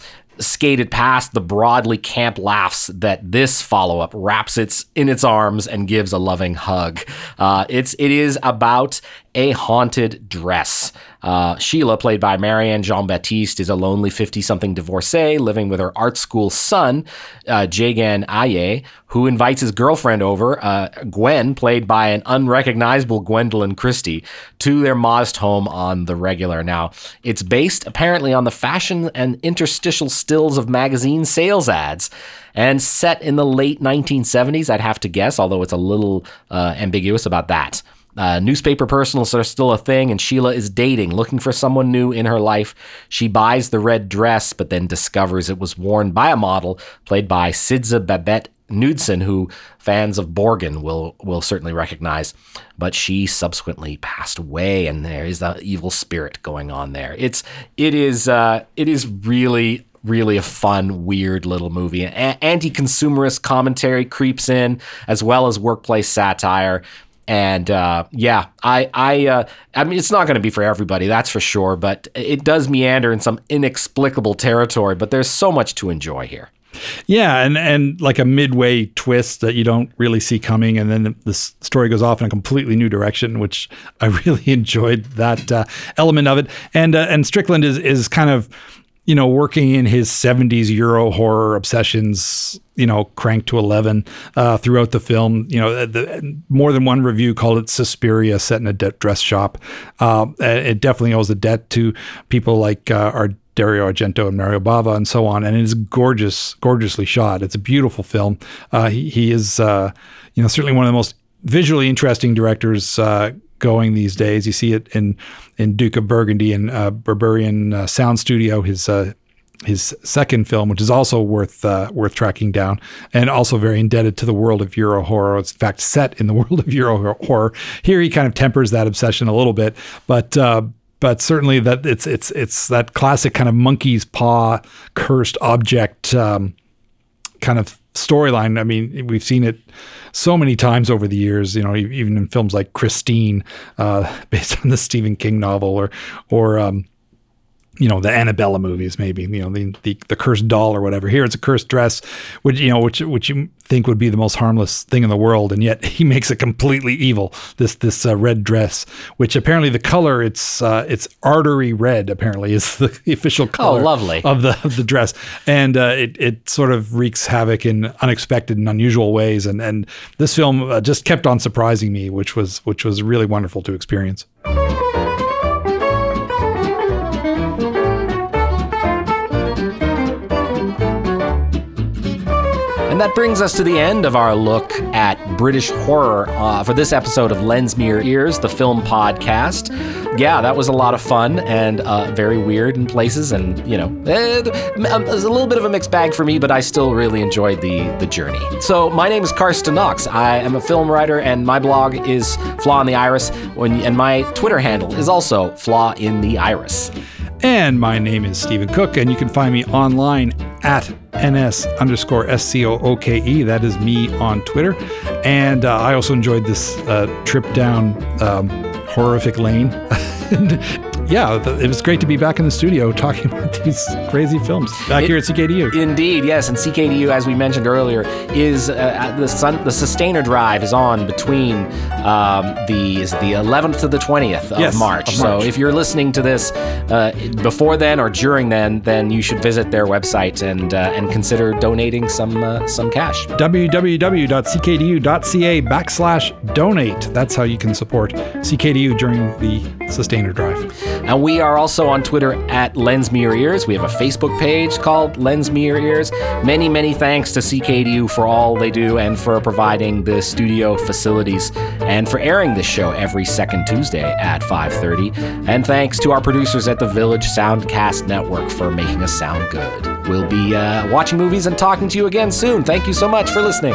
skated past the broadly camp laughs that this follow up wraps its in its arms and gives a loving hug. Uh, it's it is about a haunted dress. Uh, Sheila, played by Marianne Jean Baptiste, is a lonely 50 something divorcee living with her art school son, uh, Jaygann Ayeh, who invites his girlfriend over, uh, Gwen, played by an unrecognizable Gwendoline Christie, to their modest home on the regular. Now, it's based apparently on the fashion and interstitial stills of magazine sales ads and set in the late 1970s, I'd have to guess, although it's a little uh, ambiguous about that. Uh, newspaper personals are still a thing, and Sheila is dating, looking for someone new in her life. She buys the red dress, but then discovers it was worn by a model played by Sidse Babett Knudsen, who fans of Borgen will will certainly recognize. But she subsequently passed away, and there is the evil spirit going on there. It's it is uh, it is really really a fun, weird little movie. A- anti-consumerist commentary creeps in, as well as workplace satire. And uh, yeah, I I uh, I mean it's not going to be for everybody, that's for sure. But it does meander in some inexplicable territory. But there's so much to enjoy here. Yeah, and and like a midway twist that you don't really see coming, and then the story goes off in a completely new direction, which I really enjoyed that uh, element of it. And uh, and Strickland is is kind of you know, working in his 70s Euro horror obsessions, you know, cranked to 11 uh, throughout the film. You know, the, more than one review called it Suspiria set in a dress shop. Uh, it definitely owes a debt to people like uh, our Dario Argento and Mario Bava and so on. And it is gorgeous, gorgeously shot. It's a beautiful film. Uh, he, he, is, uh, you know, certainly one of the most visually interesting directors uh, going these days. You see it in in Duke of Burgundy and uh, Berberian uh, Sound Studio, his uh, his second film, which is also worth uh, worth tracking down, and also very indebted to the world of Euro horror. It's in fact set in the world of Euro horror. Here he kind of tempers that obsession a little bit, but uh, but certainly that it's it's it's that classic kind of monkey's paw cursed object um, kind of storyline. I mean, we've seen it so many times over the years. You know, even in films like Christine, uh, based on the Stephen King novel, or or um, you know the Annabella movies, maybe you know the, the the cursed doll or whatever. Here it's a cursed dress, which you know which which you think would be the most harmless thing in the world, and yet he makes it completely evil. This this uh, red dress, which apparently the color it's uh, it's artery red. Apparently is the official Oh, color. lovely. of the of the dress, and uh, it it sort of wreaks havoc in unexpected and unusual ways. And and this film uh, just kept on surprising me, which was which was really wonderful to experience. And that brings us to the end of our look at British horror uh, for this episode of Lens Me Your Ears, the film podcast. Yeah, that was a lot of fun and uh, very weird in places, and you know, eh, it was a little bit of a mixed bag for me, but I still really enjoyed the the journey. So my name is Carsten Knox. I am a film writer, and my blog is Flaw in the Iris, when, and my Twitter handle is also Flaw in the Iris. And my name is Stephen Cooke, and you can find me online at ns underscore scooke. That is me on Twitter. And uh, I also enjoyed this uh, trip down um, horrific lane. yeah, th- it was great to be back in the studio talking about these crazy films back here at CKDU. Indeed, yes, and CKDU, as we mentioned earlier, is uh, the sun, the Sustainer Drive is on between um, the is the 11th to the 20th of, Yes, March. of So if you're listening to this uh, before then or during then, then you should visit their website and uh, and consider donating some uh, some cash. www.ckdu.ca backslash donate. That's how you can support CKDU during the Sustainer Drive. And we are also on Twitter at Lens Me Your Ears. We have a Facebook page called Lens Me Your Ears. Many, many thanks to CKDU for all they do and for providing the studio facilities and for airing this show every second Tuesday at 5:30. And thanks to our producers at the Village Soundcast Network for making us sound good. We'll be uh, watching movies and talking to you again soon. Thank you so much for listening.